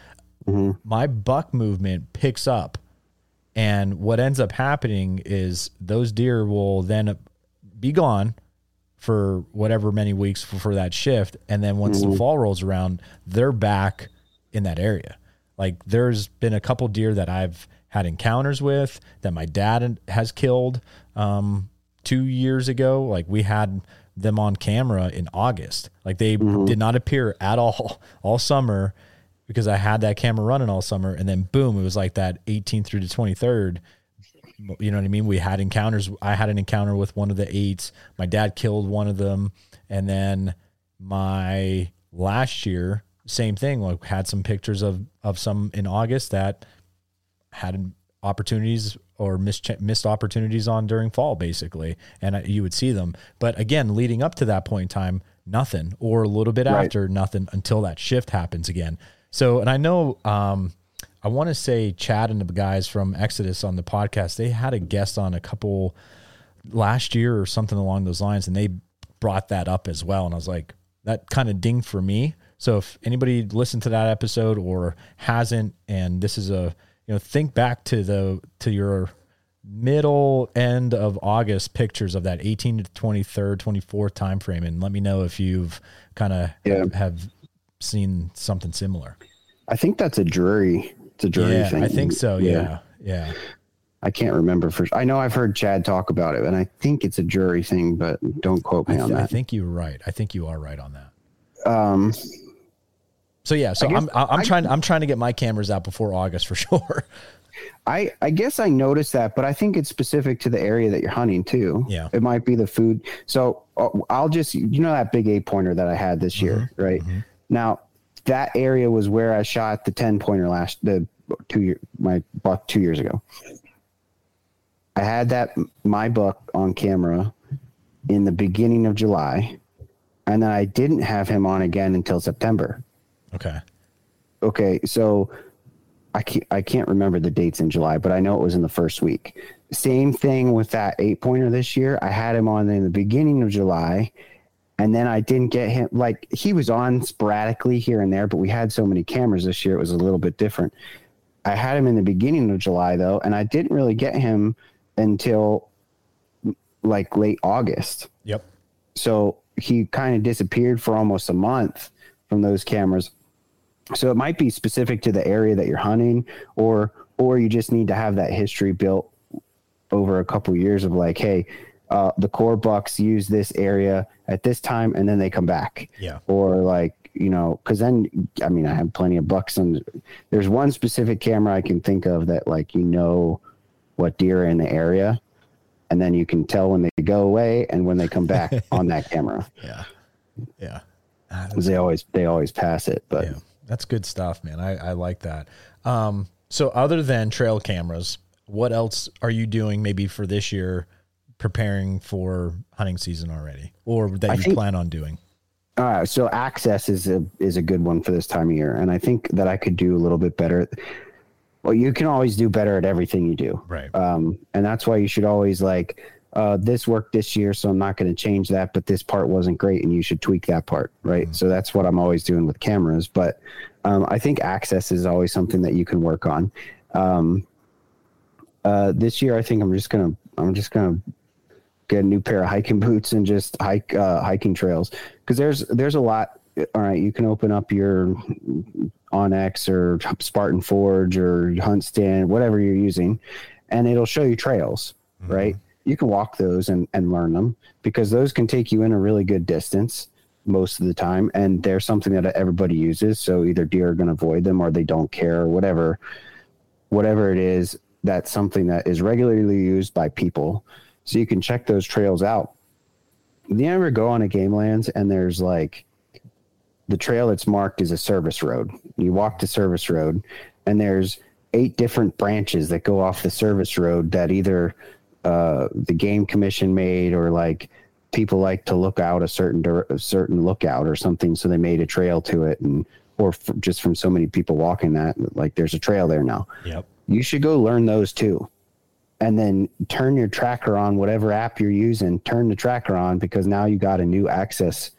My buck movement picks up. And what ends up happening is those deer will then be gone for whatever many weeks for, for that shift. And then once the fall rolls around, they're back in that area. Like there's been a couple deer that I've had encounters with that my dad has killed um, two years ago. Like we had them on camera in August. Like they did not appear at all all summer because I had that camera running all summer. And then boom, it was like that 18th through the 23rd you know what I mean? We had encounters. I had an encounter with one of the eights. My dad killed one of them, and then my last year, same thing. Like had some pictures of of some in August that had opportunities or missed missed opportunities on during fall, basically, and I, you would see them. But again, leading up to that point in time, nothing, or a little bit Right. after, nothing until that shift happens again. So, and I know, um, I want to say Chad and the guys from Exodus on the podcast, they had a guest on a couple last year or something along those lines, and they brought that up as well. And I was like, that kind of dinged for me. So if anybody listened to that episode or hasn't, and this is a you know, think back to the to your middle end of August pictures of that 18 to 23rd, 24th time frame, and let me know if you've kind of Yeah. have seen something similar. I think that's a jury. It's a jury yeah, thing. I think so. Yeah, yeah. I can't remember for. I know I've heard Chad talk about it, and I think it's a jury thing, but don't quote me on that. I think you're right. I think you are right on that. Um, So yeah, so guess I'm I'm I- trying I'm trying to get my cameras out before August for sure. I I guess I noticed that, but I think it's specific to the area that you're hunting too. Yeah. it might be the food. So uh, I'll just you know that big eight pointer that I had this year, Mm-hmm. Now that area was where I shot the ten pointer last the two year my buck two years ago. I had that my buck on camera in the beginning of July, and then I didn't have him on again until September. Okay. Okay, so I can't, I can't remember the dates in July, but I know it was in the first week. Same thing with that eight pointer this year. I had him on in the beginning of July, and then I didn't get him. Like he was on sporadically here and there, but we had so many cameras this year, it was a little bit different. I had him in the beginning of July though, and I didn't really get him until like late August Yep. so he kind of disappeared for almost a month from those cameras so it might be specific to the area that you're hunting or or you just need to have that history built over a couple years of like hey uh, the core bucks use this area at this time and then they come back Yeah. or like you know because then i mean i have plenty of bucks and there's one specific camera i can think of that like you know what deer are in the area and then you can tell when they go away and when they come back on that camera Yeah. Yeah. Ah, because they always they always pass it but Yeah, that's good stuff, man. I, I like that. Um, so other than trail cameras, what else are you doing maybe for this year, preparing for hunting season already, or that I you think- plan on doing? Uh, so access is a is a good one for this time of year, and I think that I could do a little bit better. Well, you can always do better at everything you do, Right. um, and that's why you should always like uh, this worked this year, so I'm not going to change that. But this part wasn't great, and you should tweak that part, right? So that's what I'm always doing with cameras. But um, I think access is always something that you can work on. Um, uh, this year, I think I'm just gonna I'm just gonna get a new pair of hiking boots and just hike uh, hiking trails because there's there's a lot. All right, you can open up your onX or Spartan Forge or HuntStand, whatever you're using, and it'll show you trails. Right, you can walk those and and learn them because those can take you in a really good distance most of the time, and they're something that everybody uses. So either deer are going to avoid them or they don't care or whatever whatever it is that's something that is regularly used by people so you can check those trails out you ever go on a game lands and there's like the trail that's marked is a service road you walk the service road and there's eight different branches that go off the service road that either uh, the game commission made or like people like to look out a certain a certain lookout or something so they made a trail to it and or f- just from so many people walking that like there's a trail there now Yep. you should go learn those too. And then turn your tracker on, whatever app you're using, turn the tracker on because now you got a new access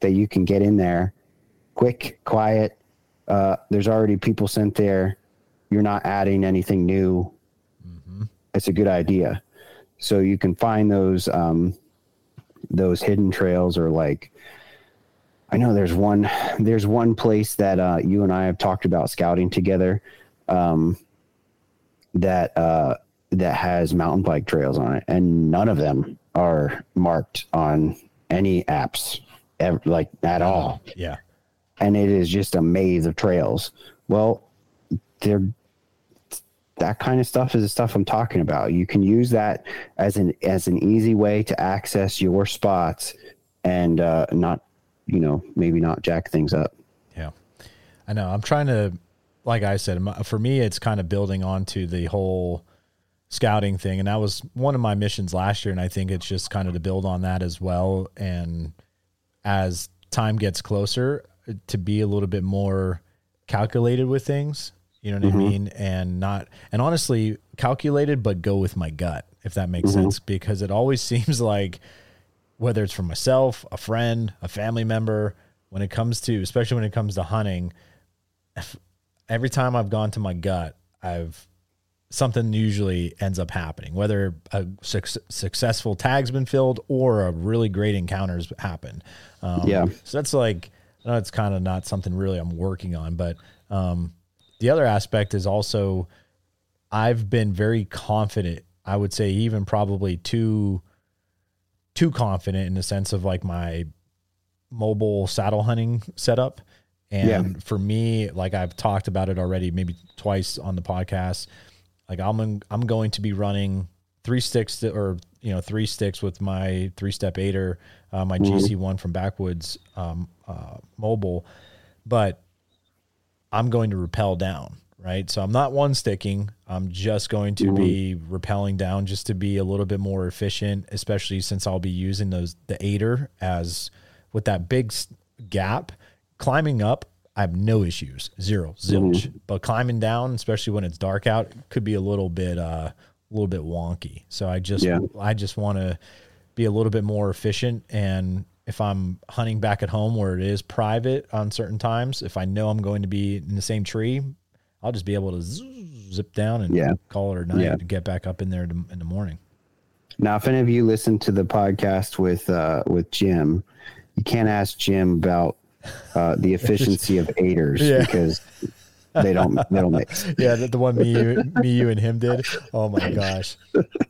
that you can get in there quick, quiet. Uh, there's already people sent there. You're not adding anything new. It's a good idea. So you can find those um, those hidden trails or like I know there's one there's one place that uh, you and I have talked about scouting together. Um, that uh, that has mountain bike trails on it, and none of them are marked on any apps, ever, like at all. Yeah. And it is just a maze of trails. Well, they're that kind of stuff is the stuff I'm talking about. You can use that as an as an easy way to access your spots and uh, not, you know, maybe not jack things up. Yeah, I know. I'm trying to, like I said, for me, it's kind of building onto the whole scouting thing, and that was one of my missions last year, and I think it's just kind of to build on that as well. And as time gets closer, to be a little bit more calculated with things you know what mm-hmm. I mean? And not, and honestly, calculated, but go with my gut, if that makes mm-hmm. sense, because it always seems like whether it's for myself, a friend, a family member, when it comes to, especially when it comes to hunting, every time I've gone to my gut, I've something usually ends up happening, whether a su- successful tag's been filled or a really great encounter's happened. Um, yeah. So that's like, I know it's kind of not something really I'm working on, but um, the other aspect is also I've been very confident. I would say even probably too too confident in the sense of like my mobile saddle hunting setup. And yeah. for me, like I've talked about it already, maybe twice on the podcast. Like I'm I'm going to be running three sticks to, or you know three sticks with my three step aider, uh, my mm-hmm. GC one from Backwoods um, uh, mobile, but I'm going to rappel down, right? So I'm not one sticking. I'm just going to mm-hmm. be rappelling down just to be a little bit more efficient, especially since I'll be using those the aider as with that big gap. Climbing up, I have no issues, zero, zilch. Mm-hmm. But climbing down, especially when it's dark out, could be a little bit uh a little bit wonky. So I just yeah. I just want to be a little bit more efficient and if I'm hunting back at home where it is private on certain times, if I know I'm going to be in the same tree, I'll just be able to zip down and yeah. call it a night yeah. and get back up in there in the morning. Now, if any of you listen to the podcast with uh, with Jim, you can't ask Jim about uh, the efficiency of aiders yeah. because they don't they don't mix. Yeah, the, the, one me you, me you and him did. Oh my gosh,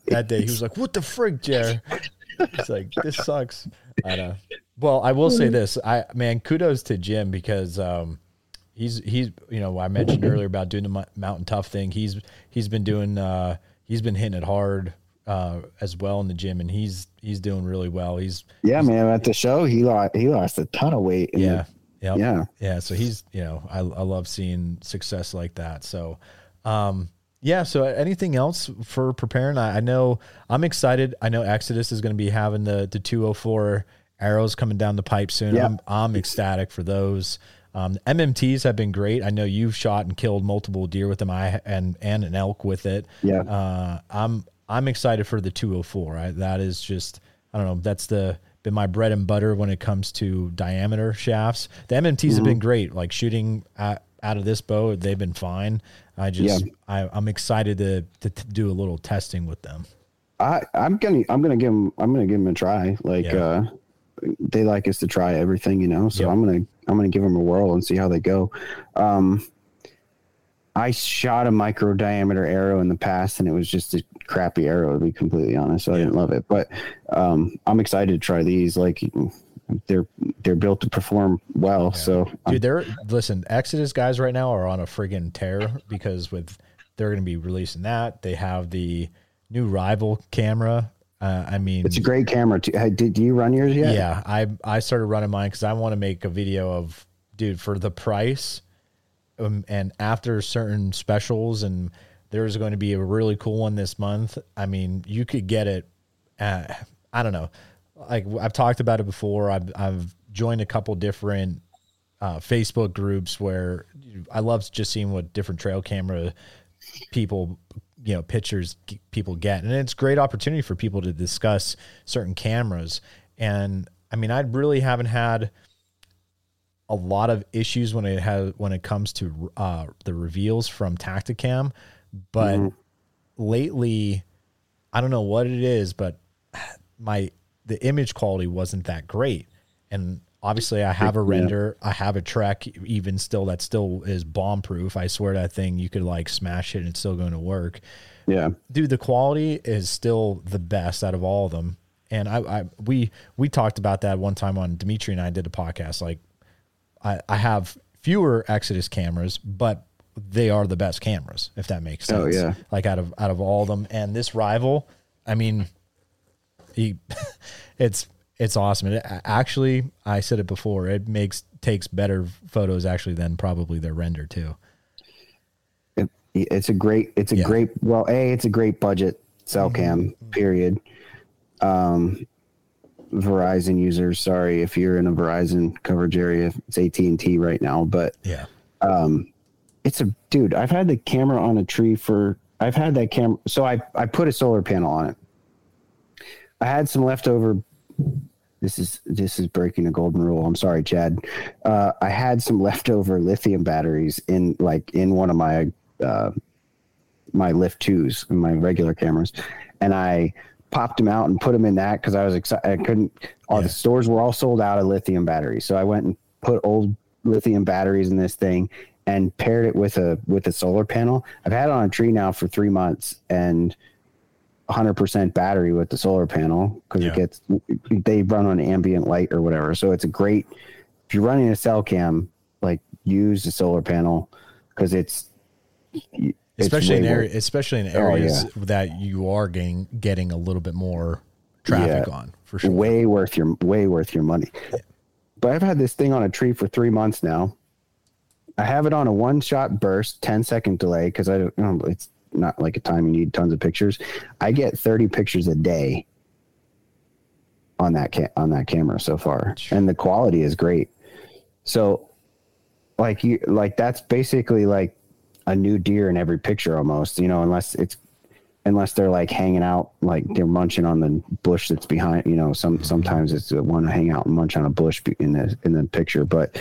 that day he was like, "What the frig, Jer?" It's like this sucks. I know. Well, I will say this. I man, kudos to Jim because um, he's he's you know I mentioned earlier about doing the mountain tough thing. He's he's been doing uh, he's been hitting it hard uh, as well in the gym, and he's he's doing really well. He's yeah, he's, man. At the show, he lost he lost a ton of weight. Yeah, yep. yeah, yeah. So he's you know I I love seeing success like that. So. Um, yeah. So anything else for preparing? I, I, know I'm excited. I know Exodus is going to be having the the 204 arrows coming down the pipe soon. Yeah. I'm I'm ecstatic for those. Um, MMTs have been great. I know you've shot and killed multiple deer with them. I and and an elk with it. Yeah. Uh, I'm I'm excited for the 204. I, that is just I don't know. That's the been my bread and butter when it comes to diameter shafts. The MMTs mm-hmm. have been great. Like shooting at, out of this bow, they've been fine. I just yeah. I, I'm excited to, to, to do a little testing with them. I I'm gonna I'm gonna give them I'm gonna give them a try. Like yeah. uh, they like us to try everything, you know. So yep. I'm gonna I'm gonna give them a whirl and see how they go. Um, I shot a micro diameter arrow in the past, and it was just a crappy arrow to be completely honest. So I didn't love it, but um, I'm excited to try these. Like they're they're built to perform well. Yeah. So dude, they're listen. Exodus guys right now are on a friggin' tear because with they're going to be releasing that. They have the new rival camera. Uh, I mean, it's a great camera. Too. Did, did you run yours yet? Yeah, I I started running mine because I want to make a video of dude for the price, um, and after certain specials, and there's going to be a really cool one this month. I mean, you could get it. I don't know like I've talked about it before. I've I've joined a couple different uh, Facebook groups where I love just seeing what different trail camera people, you know, pictures people get, and it's great opportunity for people to discuss certain cameras. And I mean, I really haven't had a lot of issues when it has when it comes to uh, the reveals from Tactacam, but mm-hmm. lately, I don't know what it is, but my the image quality wasn't that great. And obviously I have a render, yeah. I have a track even still that still is bomb proof. I swear that thing you could like smash it and it's still going to work. Yeah. Dude, the quality is still the best out of all of them. And I, I we we talked about that one time on Dimitri and I did a podcast. Like I, I have fewer Exodus cameras, but they are the best cameras, if that makes sense. Oh, yeah. Like out of out of all of them, and this rival, I mean, he, it's it's awesome. It, actually, I said it before. It makes takes better photos actually than probably their render too. It, it's a great. It's a Yeah. great. Well, a it's a great budget cell cam. Period. Um, Verizon users, sorry if you're in a Verizon coverage area. It's AT and T right now, but Yeah. It's a dude. I've had the camera on a tree for. I've had that camera. So I I put a solar panel on it. I had some leftover. This is this is breaking a golden rule. I'm sorry, Chad. Uh, I had some leftover lithium batteries in like in one of my uh, my lift twos in my regular cameras, and I popped them out and put them in that because I was excited. I couldn't. All the stores were all sold out of lithium batteries, so I went and put old lithium batteries in this thing and paired it with a with a solar panel. I've had it on a tree now for three months and 100% battery with the solar panel because Yeah. it gets they run on ambient light or whatever. So it's a great if you're running a cell cam, like use the solar panel because it's it's especially in area, especially in Oh, areas yeah. that you are getting getting a little bit more traffic Yeah. on for sure. way worth your way worth your money. But I've had this thing on a tree for three months now. I have it on a one shot burst, 10 second delay because I don't know, it's not like a time you need tons of pictures. I get 30 pictures a day on that ca- on that camera so far, and the quality is great. So, like you like that's basically like a new deer in every picture almost, you know, unless it's unless they're like hanging out, like they're munching on the bush that's behind. You know, some sometimes it's the one to hang out and munch on a bush in the in the picture, but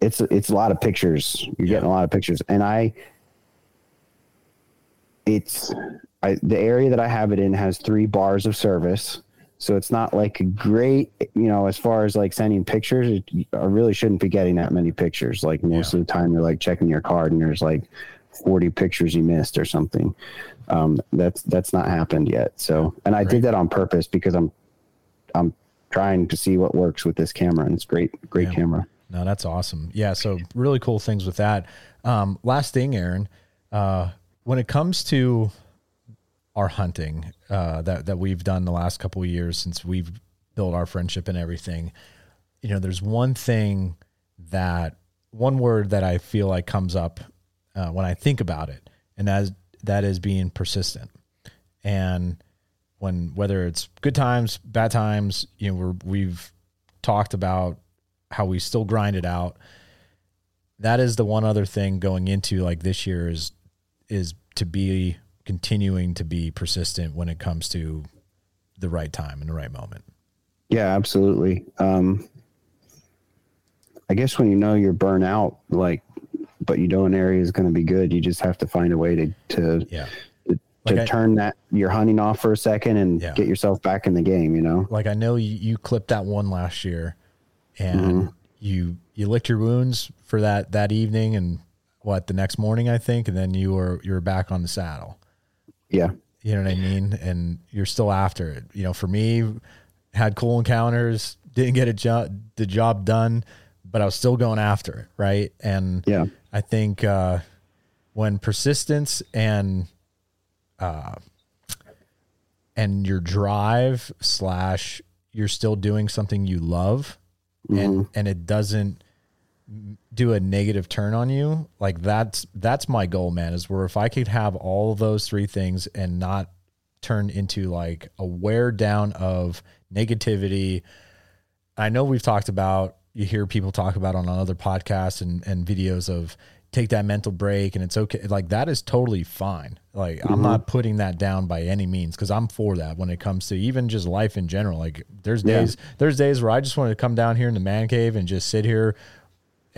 it's it's a lot of pictures. You're getting a lot of pictures, and I, it's I, the area that I have it in has three bars of service. So it's not like a great, you know, as far as like sending pictures, it, I really shouldn't be getting that many pictures. Like most Yeah. of the time, you're like checking your card and there's like 40 pictures you missed or something. Um, that's that's not happened yet. So, and I Great. did that on purpose because I'm I'm trying to see what works with this camera, and it's great, great Yeah. camera. No, that's awesome. Yeah, so really cool things with that. Um, last thing, Aaron, uh, when it comes to our hunting uh, that that we've done the last couple of years since we've built our friendship and everything, you know, there's one thing that one word that I feel like comes up uh, when I think about it, and that is, that is being persistent. And when whether it's good times, bad times, you know, we're, we've talked about how we still grind it out. That is the one other thing going into like this year is is to be continuing to be persistent when it comes to the right time and the right moment. Yeah, absolutely. Um, I guess when you know you're burnt out, like, but you know an area is going to be good, you just have to find a way to to Yeah. to, Like I- turn that your hunting off for a second and Yeah. get yourself back in the game. You know. Like I know you, you clipped that one last year and Mm-hmm. you you licked your wounds for that that evening and what the next morning I think and then you were you were back on the saddle. Yeah. You know what I mean? And you're still after it. You know, for me, had cool encounters, didn't get a job, the job done, but I was still going after it, right? And Yeah. I think uh, when persistence and uh, and your drive slash you're still doing something you love, and mm-hmm. and it doesn't do a negative turn on you like that's that's my goal man is where if i could have all those three things and not turn into like a wear down of negativity. I know we've talked about you hear people talk about on other podcasts and, and videos of take that mental break and it's okay like that is totally fine like i'm mm-hmm. not putting that down by any means because i'm for that when it comes to even just life in general like there's Yeah. days there's days where i just want to come down here in the man cave and just sit here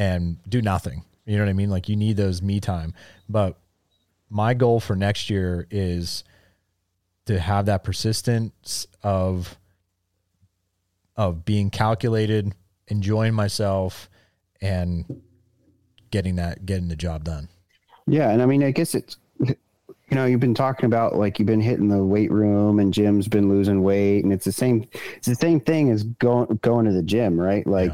and do nothing. You know what I mean? Like you need those me time. But my goal for next year is to have that persistence of of being calculated, enjoying myself and getting that getting the job done. Yeah, and I mean, I guess it's you know you've been talking about like you've been hitting the weight room and Jim's been losing weight, and it's the same it's the same thing as going going to the gym, right? Like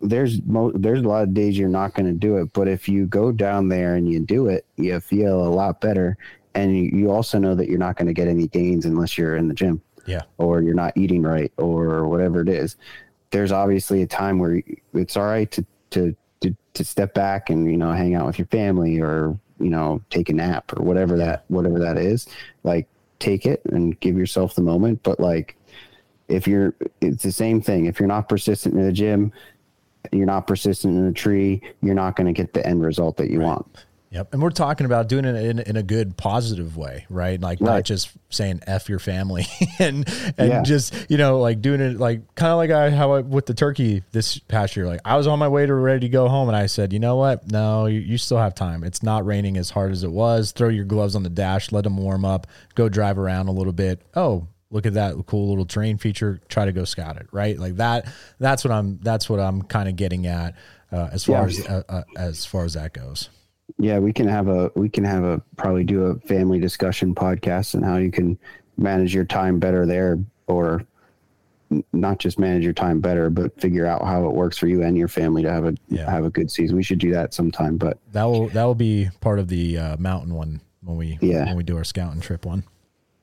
there's mo- there's a lot of days you're not going to do it, but if you go down there and you do it, you feel a lot better, and you, you also know that you're not going to get any gains unless you're in the gym. Yeah. Or you're not eating right, or whatever it is. There's obviously a time where it's all right to to to, to step back and you know hang out with your family or you know take a nap or whatever that whatever that is. Like take it and give yourself the moment, but like if you're it's the same thing if you're not persistent in the gym you're not persistent in the tree you're not going to get the end result that you right. want Yep. And we're talking about doing it in, in a good, positive way, right? Like right. not just saying F your family and, and yeah. just, you know, like doing it like kind of like I, how I, with the turkey this past year, like I was on my way to ready to go home and I said, you know what? No, you, you still have time. It's not raining as hard as it was. Throw your gloves on the dash, let them warm up, go drive around a little bit. Oh, look at that cool little terrain feature try to go scout it right like that that's what i'm that's what i'm kind of getting at uh, as far yeah. as uh, uh, as far as that goes yeah we can have a we can have a probably do a family discussion podcast and how you can manage your time better there or not just manage your time better but figure out how it works for you and your family to have a yeah. have a good season we should do that sometime but that will that will be part of the uh, mountain one when we yeah when we do our scouting trip one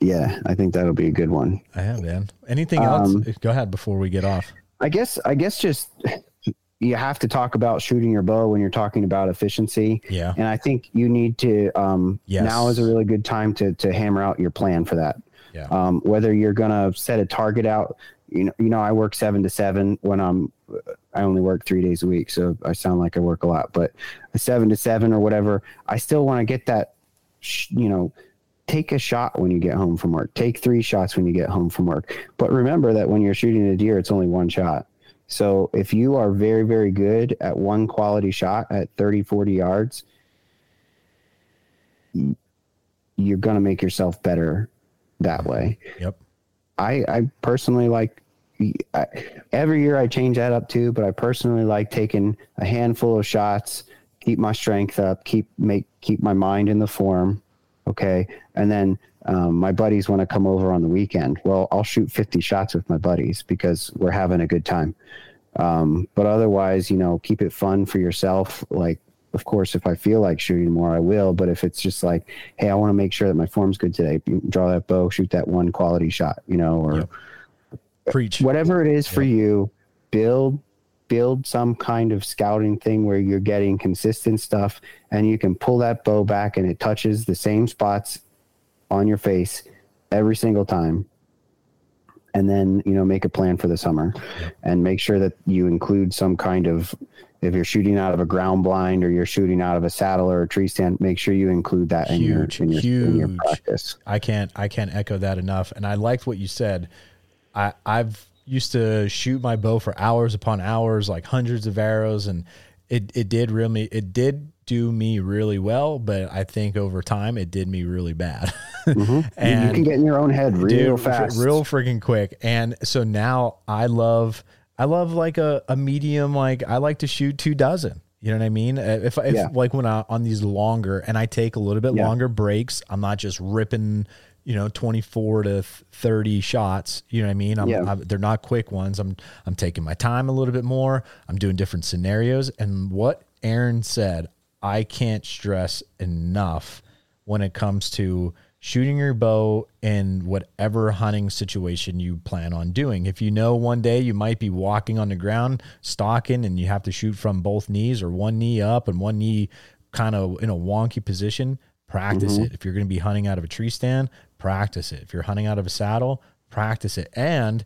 yeah, I think that'll be a good one. I have, man. Anything else? Um, Go ahead before we get off. I guess I guess just you have to talk about shooting your bow when you're talking about efficiency. Yeah. And I think you need to um yes. now is a really good time to to hammer out your plan for that. Yeah. Um, whether you're gonna set a target out, you know, you know, I work seven to seven when I'm I only work three days a week, so I sound like I work a lot, but a seven to seven or whatever, I still want to get that, you know, take a shot when you get home from work. Take three shots when you get home from work. But remember that when you're shooting a deer, it's only one shot. So if you are very, very good at one quality shot at 30, 40 yards, you're going to make yourself better that way. Yep. I, I personally like I, every year I change that up too, but I personally like taking a handful of shots, keep my strength up, keep make keep my mind in the form, Okay. And then um, my buddies want to come over on the weekend. Well, I'll shoot 50 shots with my buddies because we're having a good time. Um, but otherwise, you know, keep it fun for yourself. Like, of course, if I feel like shooting more, I will. But if it's just like, hey, I want to make sure that my form's good today, draw that bow, shoot that one quality shot, you know, or preach whatever it is for you, build build some kind of scouting thing where you're getting consistent stuff and you can pull that bow back and it touches the same spots on your face every single time. And then you know make a plan for the summer and make sure that you include some kind of if you're shooting out of a ground blind or you're shooting out of a saddle or a tree stand make sure you include that huge, in, your, in, your, huge. in your practice. I can't i can't echo that enough. And i liked what you said. I i've used to shoot my bow for hours upon hours, like hundreds of arrows, and it it did really it did do me really well, but I think over time it did me really bad. mm-hmm. and you can get in your own head real dude, fast, real freaking quick. And so now I love I love like a, a medium like I like to shoot two dozen. You know what I mean? Uh, if, if yeah. like when I on these longer and I take a little bit yeah. longer breaks, I'm not just ripping you know 24 to 30 shots you know what i mean I'm, yeah. I'm, they're not quick ones i'm i'm taking my time a little bit more i'm doing different scenarios and what aaron said i can't stress enough when it comes to shooting your bow in whatever hunting situation you plan on doing if you know one day you might be walking on the ground stalking and you have to shoot from both knees or one knee up and one knee kind of in a wonky position practice mm-hmm. it. If you're going to be hunting out of a tree stand, practice it. If you're hunting out of a saddle, practice it. And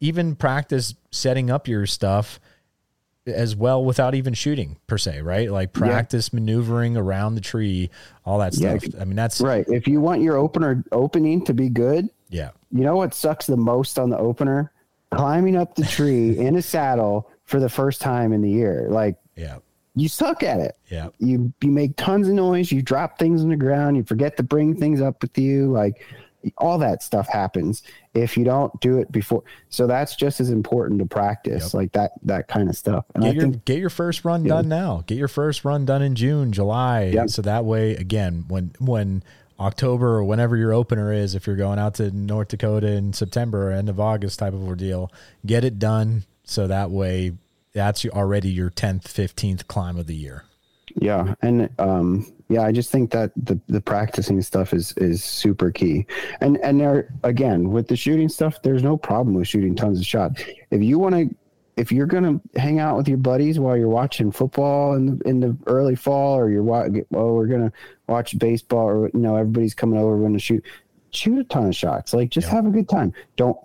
even practice setting up your stuff as well without even shooting per se, right? Like practice yeah. maneuvering around the tree, all that stuff. Yeah. I mean, that's right. If you want your opener opening to be good, yeah. You know what sucks the most on the opener? Climbing up the tree in a saddle for the first time in the year. Like, yeah you suck at it. Yeah. You you make tons of noise, you drop things on the ground, you forget to bring things up with you, like all that stuff happens if you don't do it before. So that's just as important to practice, yep. like that that kind of stuff. And get I your think, get your first run yeah. done now. Get your first run done in June, July. Yep. So that way again, when when October or whenever your opener is, if you're going out to North Dakota in September or end of August type of ordeal, get it done so that way that's already your 10th, 15th climb of the year. Yeah, and um, yeah, I just think that the the practicing stuff is is super key. And and there again with the shooting stuff, there's no problem with shooting tons of shots. If you want to, if you're gonna hang out with your buddies while you're watching football in the, in the early fall, or you're watching, oh, we're gonna watch baseball, or you know, everybody's coming over, we're gonna shoot, shoot a ton of shots. Like just have a good time. Don't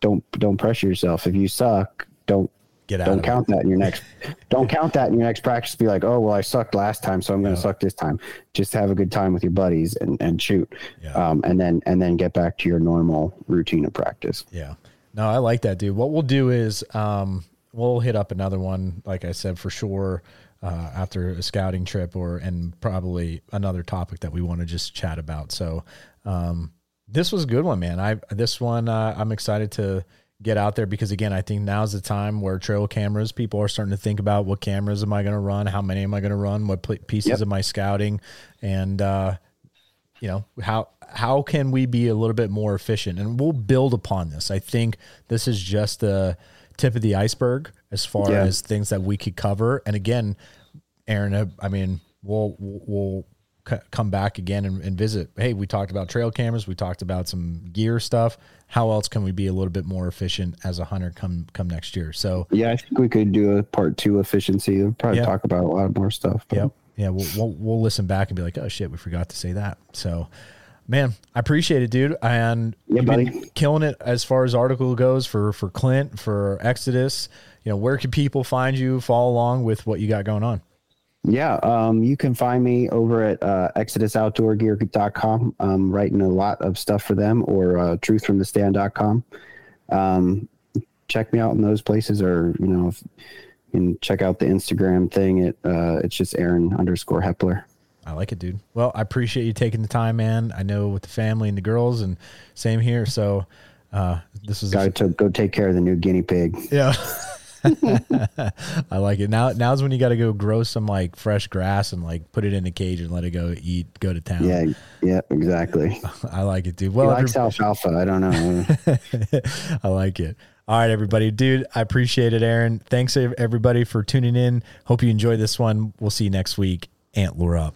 don't don't pressure yourself. If you suck, don't Get out. don't count it. that in your next don't count that in your next practice be like oh well i sucked last time so i'm going to suck this time just have a good time with your buddies and, and shoot Yeah. um, and then and then get back to your normal routine of practice Yeah. No, I like that, dude. What we'll do is um, we'll hit up another one, like I said, for sure, uh, after a scouting trip or and probably another topic that we want to just chat about. So um, this was a good one, man. I this one uh, I'm excited to get out there because again, I think now's the time where trail cameras people are starting to think about what cameras am I going to run, how many am I going to run, what pieces Yep. am I scouting, and uh, you know how how can we be a little bit more efficient? And we'll build upon this. I think this is just the tip of the iceberg as far Yeah. as things that we could cover. And again aaron uh, i mean we'll we'll come back again and, and visit. Hey we talked about trail cameras. We talked about some gear stuff how else can we be a little bit more efficient as a hunter come come next year so yeah i think we could do a part two efficiency we'll probably Yeah. talk about a lot more stuff but Yep. Yeah, we'll, we'll we'll listen back and be like, oh shit, we forgot to say that. So, man, I appreciate it, dude. And Yeah, buddy. killing it as far as article goes for for Clint for Exodus. You know, where can people find you? Follow along with what you got going on. Yeah, um, you can find me over at uh, exodusoutdoorgear.com. I'm writing a lot of stuff for them or uh, truthfromthestand.com. Um, check me out in those places or, you know, if, and check out the Instagram thing. It uh, It's just Aaron underscore Hepler. I like it, dude. Well, I appreciate you taking the time, man. I know with the family and the girls, and same here. So, uh, this is Got to go take care of the new guinea pig. yeah. I like it. Now, now's when you got to go grow some like fresh grass and like put it in a cage and let it go eat, go to town. Yeah, yeah, exactly. I like it, dude. He Well, likes alfalfa. I don't know. I like it. All right, everybody. Dude, I appreciate it, Aaron. Thanks, everybody, for tuning in. Hope you enjoyed this one. We'll see you next week. Antler up.